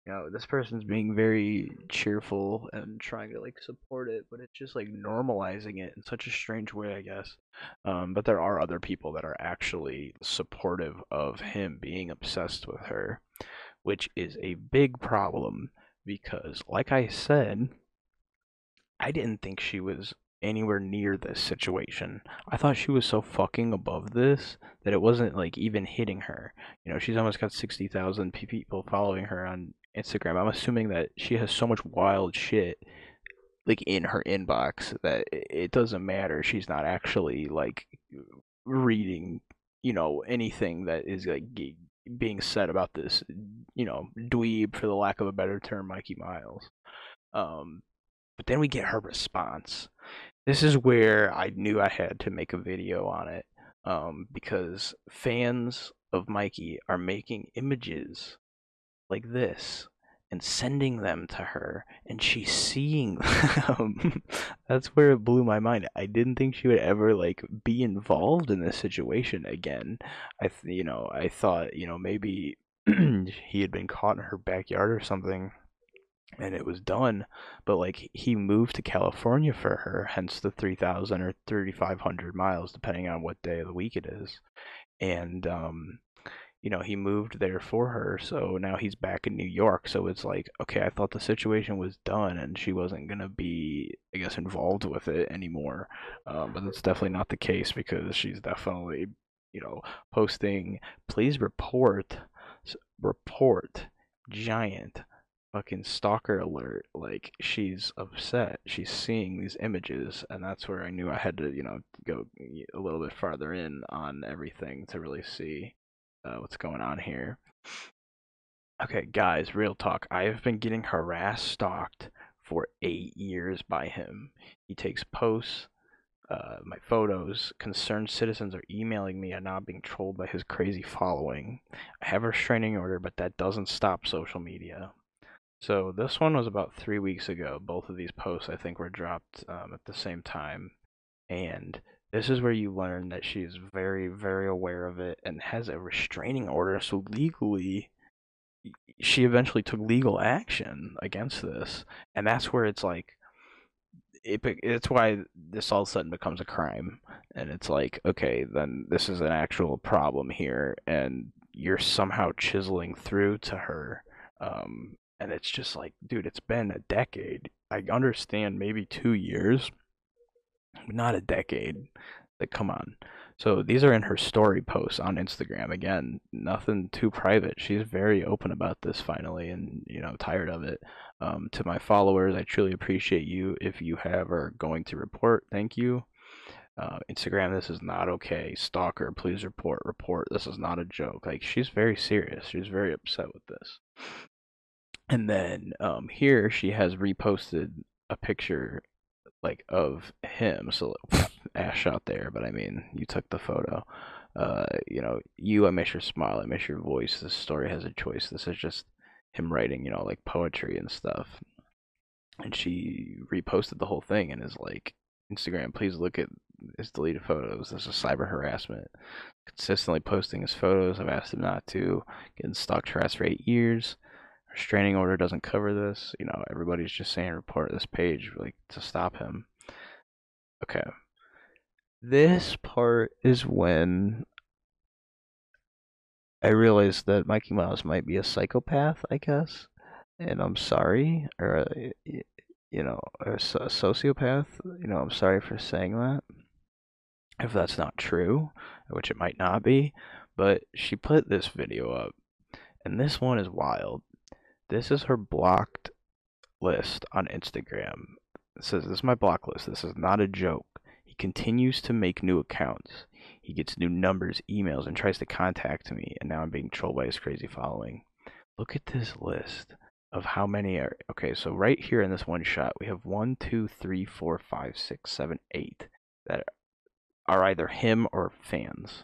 Speaker 3: know, this person's being very cheerful and trying to like support it, but it's just like normalizing it in such a strange way, I guess. Um, but there are other people that are actually supportive of him being obsessed with her, which is a big problem because, like I said, I didn't think she was anywhere near this situation. I thought she was so fucking above this that it wasn't like even hitting her. You know, she's almost got 60,000 people following her on Instagram. I'm assuming that she has so much wild shit like in her inbox that it doesn't matter. She's not actually like reading, you know, anything that is like being said about this, you know, dweeb for the lack of a better term, Mikey Miles. Um, but then we get her response. This is where I knew I had to make a video on it um, because fans of Mikey are making images like this and sending them to her and she's seeing them. *laughs* That's where it blew my mind. I didn't think she would ever like be involved in this situation again. I th- you know, I thought, you know, maybe *clears throat* he had been caught in her backyard or something and it was done, but like he moved to California for her, hence the 3000 or 3500 miles depending on what day of the week it is. And um you know, he moved there for her, so now he's back in New York. So it's like, okay, I thought the situation was done and she wasn't going to be, I guess, involved with it anymore. Um, but that's definitely not the case because she's definitely, you know, posting, please report, report, giant fucking stalker alert. Like, she's upset. She's seeing these images. And that's where I knew I had to, you know, go a little bit farther in on everything to really see uh, what's going on here. Okay, guys, real talk. I have been getting harassed, stalked for eight years by him. He takes posts, uh, my photos. Concerned citizens are emailing me and now being trolled by his crazy following. I have a restraining order, but that doesn't stop social media. So this one was about three weeks ago. Both of these posts, I think, were dropped um, at the same time, and this is where you learn that she is very, very aware of it and has a restraining order. So legally, she eventually took legal action against this, and that's where it's like, it, it's why this all of a sudden becomes a crime, and it's like, okay, then this is an actual problem here, and you're somehow chiseling through to her, um, and it's just like, dude, it's been a decade. I understand maybe two years not a decade. Like, come on. So these are in her story posts on Instagram. Again, nothing too private. She's very open about this finally, and you know, tired of it. Um, to my followers, I truly appreciate you. If you have or going to report, thank you. Uh, Instagram, this is not okay. Stalker, please report. Report. This is not a joke. Like she's very serious. She's very upset with this. And then um, here she has reposted a picture like of him. So *laughs* ash ass shot there, but I mean, you took the photo. Uh, you know, you. I miss your smile. I miss your voice. This story has a choice. This is just him writing, you know, like poetry and stuff. And she reposted the whole thing and is like, Instagram, please look at his deleted photos. This is cyber harassment. Consistently posting his photos. I've asked him not to. Getting stalked for us for eight years restraining order doesn't cover this. You know, everybody's just saying report this page like to stop him. Okay. This part is when I realized that Mikey Mouse might be a psychopath, I guess. And I'm sorry, or uh, you know, a sociopath. You know, I'm sorry for saying that. If that's not true, which it might not be, but she put this video up, and this one is wild this is her blocked list on Instagram. It says, This is my block list. This is not a joke. He continues to make new accounts. He gets new numbers, emails, and tries to contact me, and now I'm being trolled by his crazy following. Look at this list of how many are. Okay, so right here in this one shot, we have one, two, three, four, five, six, seven, eight that are either him or fans.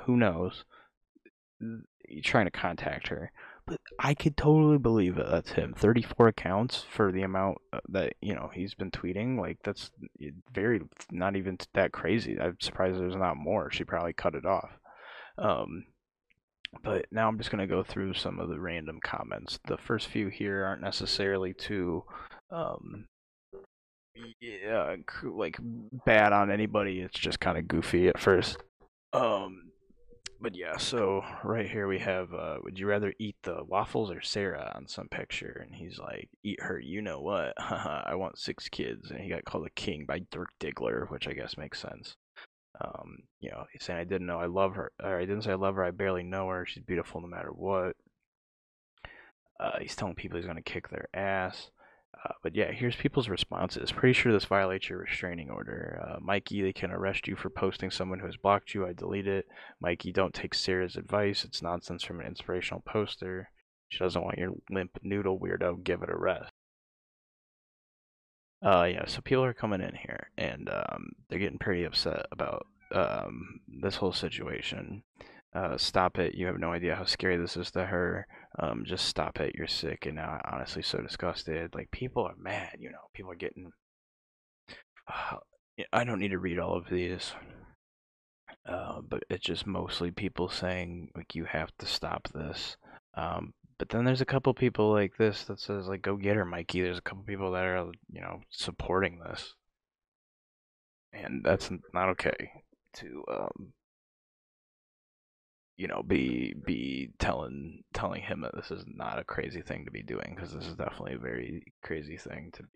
Speaker 3: who knows, trying to contact her. But I could totally believe that that's him. 34 accounts for the amount uh, that, you know, he's been tweeting. Like, that's very, not even that crazy. I'm surprised there's not more. She probably cut it off. Um, but now I'm just going to go through some of the random comments. The first few here aren't necessarily too, um, yeah, like bad on anybody. It's just kind of goofy at first. Um, but yeah, so right here we have uh, would you rather eat the waffles or Sarah on some picture? And he's like, eat her, you know what? *laughs* I want six kids. And he got called a king by Dirk Diggler, which I guess makes sense. Um, you know, he's saying, I didn't know I love her, or I didn't say I love her, I barely know her. She's beautiful no matter what. Uh, he's telling people he's going to kick their ass. Uh, but yeah, here's people's responses. Pretty sure this violates your restraining order. Uh, Mikey, they can arrest you for posting someone who has blocked you. I delete it. Mikey, don't take Sarah's advice. It's nonsense from an inspirational poster. She doesn't want your limp noodle weirdo. Give it a rest. Uh, yeah, so people are coming in here and um, they're getting pretty upset about um, this whole situation. Uh, stop it. You have no idea how scary this is to her um, just stop it. You're sick, and I, honestly so disgusted. Like people are mad, you know. People are getting. Uh, *sighs* I don't need to read all of these, uh, but it's just mostly people saying like you have to stop this. Um, but then there's a couple people like this that says like go get her, Mikey. There's a couple people that are you know supporting this, and that's not okay to um, you know be be telling telling him that this is not a crazy thing to be doing because this is definitely a very crazy thing to be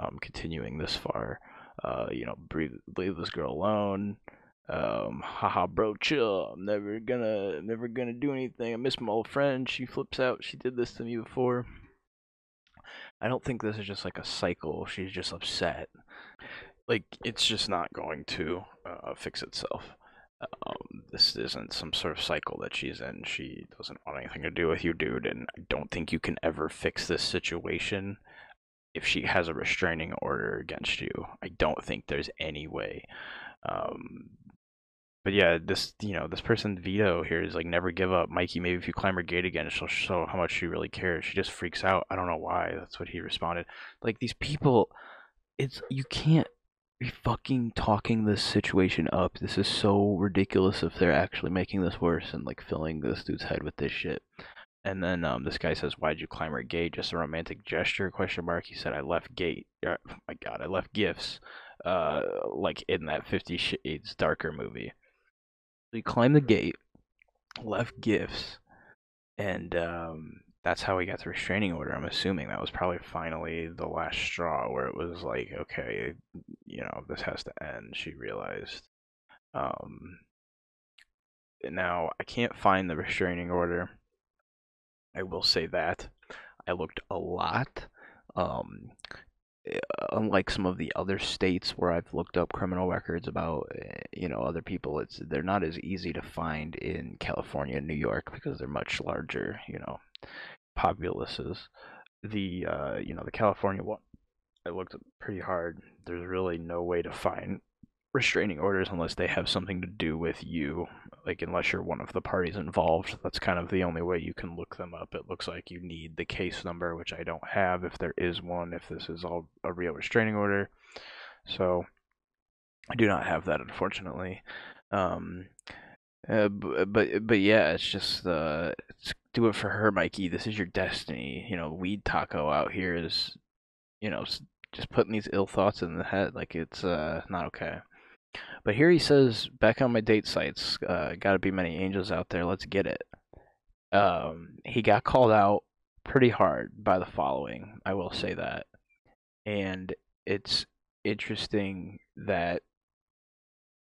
Speaker 3: um, continuing this far. Uh, you know, breathe, leave this girl alone. Um, haha, bro, chill. I'm never gonna, never gonna do anything. I miss my old friend. She flips out. She did this to me before. I don't think this is just like a cycle. She's just upset. Like it's just not going to uh, fix itself. Um, this isn't some sort of cycle that she's in. She doesn't want anything to do with you, dude, and I don't think you can ever fix this situation if she has a restraining order against you. I don't think there's any way. Um, but yeah, this you know this person Vito here is like never give up, Mikey. Maybe if you climb her gate again, she'll show how much she really cares. She just freaks out. I don't know why. That's what he responded. Like these people, it's you can't fucking talking this situation up. This is so ridiculous if they're actually making this worse and like filling this dude's head with this shit. And then um, this guy says, "Why'd you climb her gate? Just a romantic gesture?" Question mark. He said, "I left gate. Oh, my God, I left gifts, uh, like in that Fifty Shades Darker movie." So he climbed the gate, left gifts, and um, that's how he got the restraining order. I'm assuming that was probably finally the last straw where it was like, okay, you know, this has to end. She realized. Um, now I can't find the restraining order. I will say that I looked a lot. Um, eh, unlike some of the other states where I've looked up criminal records about eh, you know other people, it's they're not as easy to find in California and New York because they're much larger, you know, populaces. The uh, you know the California one, I looked pretty hard. There's really no way to find restraining orders unless they have something to do with you. Like unless you're one of the parties involved, that's kind of the only way you can look them up. It looks like you need the case number, which I don't have if there is one. If this is all a real restraining order, so I do not have that unfortunately. Um, uh, but but yeah, it's just uh, it's do it for her, Mikey. This is your destiny. You know, weed taco out here is, you know, just putting these ill thoughts in the head. Like it's uh, not okay. But here he says, back on my date sites, uh, gotta be many angels out there. Let's get it. Um, he got called out pretty hard by the following. I will say that, and it's interesting that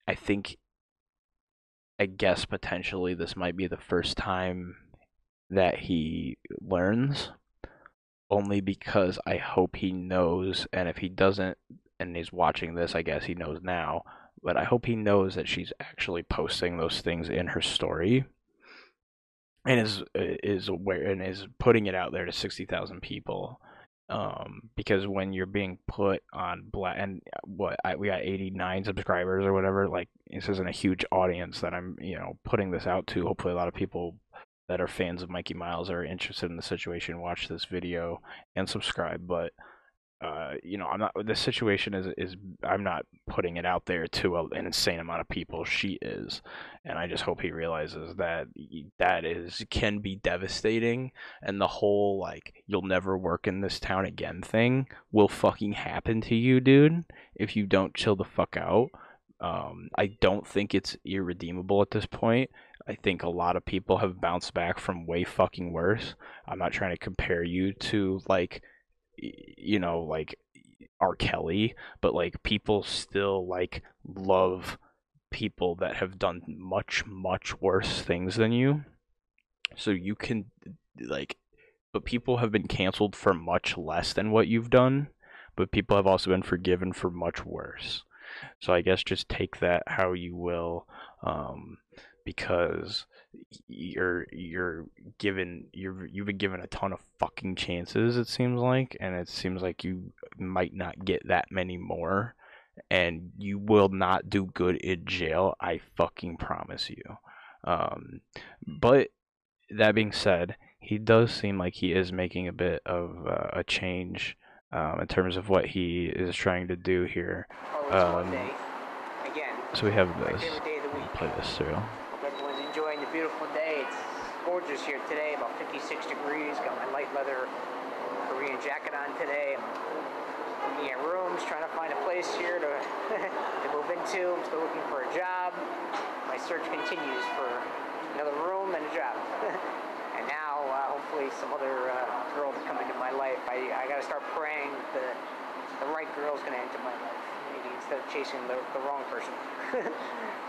Speaker 3: I think, I guess potentially this might be the first time that he learns only because I hope he knows and if he doesn't and he's watching this, I guess he knows now, but I hope he knows that she's actually posting those things in her story and is uh, is aware and is putting it out there to 60,000 people um because when you're being put on black and uh, what I, we got 89 subscribers or whatever like this isn't a huge audience that i'm you know putting this out to hopefully a lot of people that are fans of Mikey Miles are interested in the situation, watch this video and subscribe. But uh, you know, I'm not. This situation is is I'm not putting it out there to a, an insane amount of people. She is, and I just hope he realizes that that is can be devastating. And the whole like you'll never work in this town again thing will fucking happen to you, dude, if you don't chill the fuck out. Um, I don't think it's irredeemable at this point. I think a lot of people have bounced back from way fucking worse. I'm not trying to compare you to like you know like R. Kelly, but like people still like love people that have done much much worse things than you. So you can like but people have been canceled for much less than what you've done, but people have also been forgiven for much worse. So I guess just take that how you will. Um, because you're you're given you have you've been given a ton of fucking chances it seems like and it seems like you might not get that many more and you will not do good in jail i fucking promise you um, but that being said he does seem like he is making a bit of uh, a change um, in terms of what he is trying to do here
Speaker 2: oh, um,
Speaker 3: so we have this play this through
Speaker 2: beautiful day. It's gorgeous here today, about 56 degrees. Got my light leather Korean jacket on today. I'm looking at rooms, trying to find a place here to, *laughs* to move into. I'm still looking for a job. My search continues for another room and a job. *laughs* and now, uh, hopefully, some other uh, girl to come into my life. I, I got to start praying that the right girl's going to enter my life instead of chasing the, the wrong person *laughs*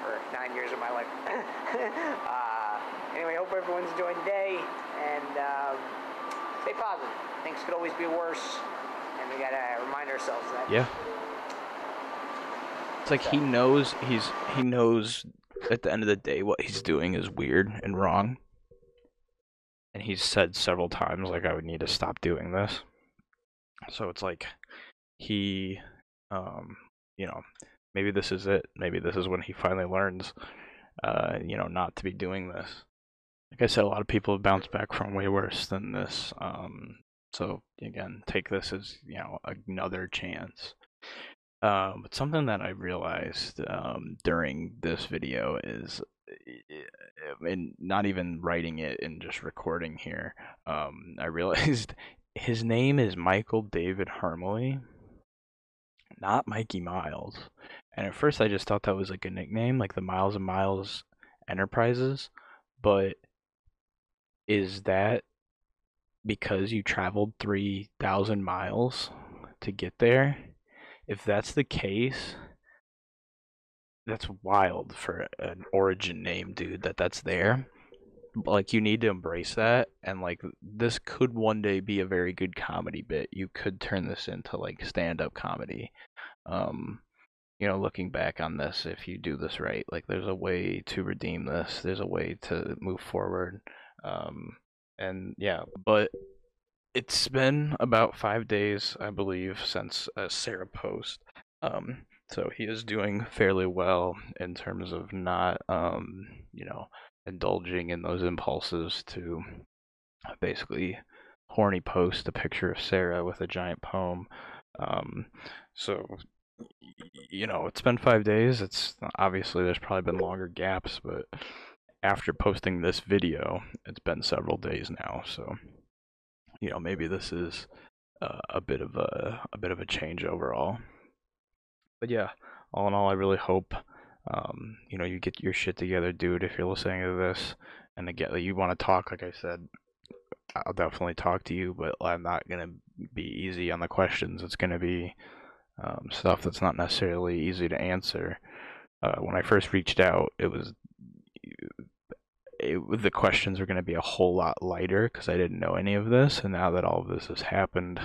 Speaker 2: for nine years of my life. uh, Anyway, hope everyone's doing day and um, stay positive. Things could always be worse, and we gotta remind ourselves that.
Speaker 3: Yeah. It's like so. he knows he's he knows at the end of the day what he's doing is weird and wrong. And he's said several times like I would need to stop doing this. So it's like he um you know, maybe this is it. Maybe this is when he finally learns uh, you know, not to be doing this like I said, a lot of people have bounced back from way worse than this. Um, so again, take this as you know another chance. Uh, but something that I realized um, during this video is, in not even writing it and just recording here, um, I *laughs* realized his name is Michael David Harmley, not Mikey Miles. And at first, I just thought that was like a nickname, like the Miles and Miles Enterprises, but is that because you traveled 3,000 miles to get there? If that's the case, that's wild for an origin name, dude, that that's there. like you need to embrace that and like this could one day be a very good comedy bit. You could turn this into like stand-up comedy. Um you know, looking back on this if you do this right, like there's a way to redeem this. There's a way to move forward. Um, and yeah, but it's been about five days, I believe, since uh, Sarah post. Um, so he is doing fairly well in terms of not, um, you know, indulging in those impulses to basically horny post a picture of Sarah with a giant poem. Um, so, you know, it's been five days. It's obviously there's probably been longer gaps, but after posting this video, it's been several days now, so you know maybe this is uh, a bit of a a bit of a change overall. But yeah, all in all, I really hope um, you know you get your shit together, dude. If you're listening to this, and again, you want to talk, like I said, I'll definitely talk to you, but I'm not gonna be easy on the questions. It's gonna be um, stuff that's not necessarily easy to answer. Uh, when I first reached out, it was it, the questions were going to be a whole lot lighter because I didn't know any of this. And now that all of this has happened,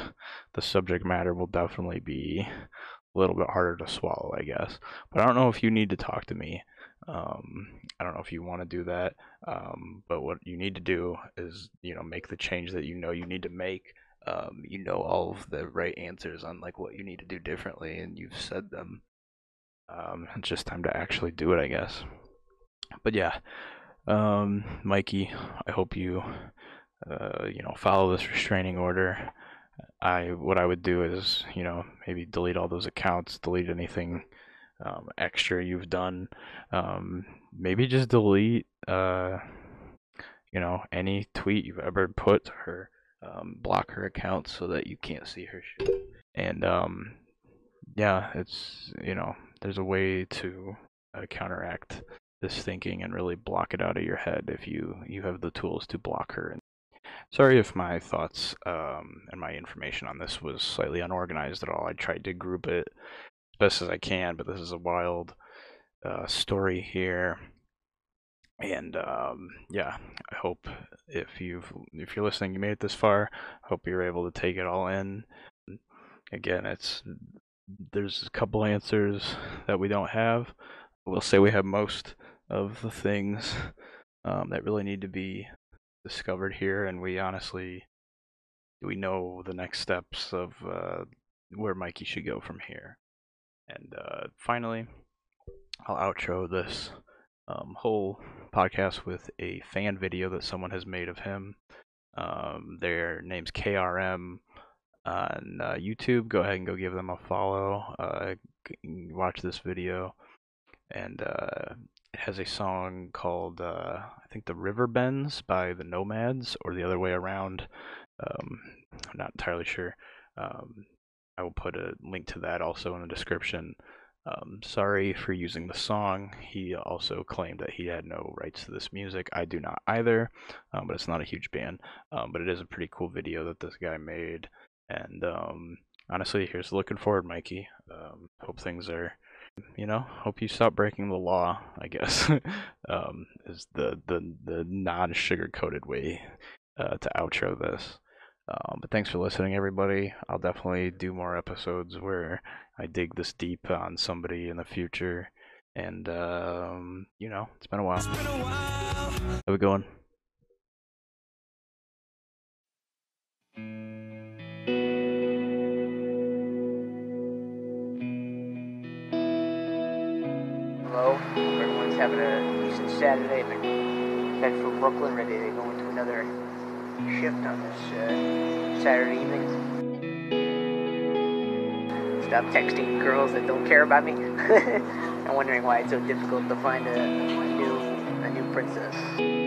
Speaker 3: the subject matter will definitely be a little bit harder to swallow, I guess. But I don't know if you need to talk to me. Um, I don't know if you want to do that. Um, but what you need to do is, you know, make the change that you know you need to make. Um, you know all of the right answers on like what you need to do differently, and you've said them. Um, it's just time to actually do it, I guess. But yeah, um, Mikey, I hope you, uh, you know, follow this restraining order. I what I would do is, you know, maybe delete all those accounts, delete anything um, extra you've done. Um, maybe just delete, uh, you know, any tweet you've ever put to her. Um, block her account so that you can't see her shit. And um, yeah, it's you know, there's a way to uh, counteract this thinking and really block it out of your head if you you have the tools to block her. And sorry if my thoughts um, and my information on this was slightly unorganized at all. I tried to group it as best as I can, but this is a wild uh, story here. And um, yeah, I hope if you've if you're listening, you made it this far. I hope you're able to take it all in. Again, it's there's a couple answers that we don't have. We'll say we have most of the things um, that really need to be discovered here, and we honestly we know the next steps of uh, where Mikey should go from here. And uh, finally, I'll outro this um, whole podcast with a fan video that someone has made of him. Um, their name's KRM on uh, YouTube. Go ahead and go give them a follow. Uh, watch this video, and uh, has a song called uh, I think "The River Bends" by the Nomads, or the other way around. Um, I'm not entirely sure. Um, I will put a link to that also in the description. Um, sorry for using the song. He also claimed that he had no rights to this music. I do not either, um, but it's not a huge ban. Um, but it is a pretty cool video that this guy made. And um, honestly, here's looking forward, Mikey. Um, hope things are you know, hope you stop breaking the law. I guess *laughs* um, is the the the non sugar coated way uh, to outro this. Um, but thanks for listening, everybody. I'll definitely do more episodes where I dig this deep on somebody in the future. And um, you know, it's been a while. Been a while. How we going? low. Everyone's having a decent Saturday. They're headed for Brooklyn, ready to go into another shift on this uh, Saturday evening. Stop texting girls that don't care about me. *laughs* I'm wondering why it's so difficult to find a, a new a new princess.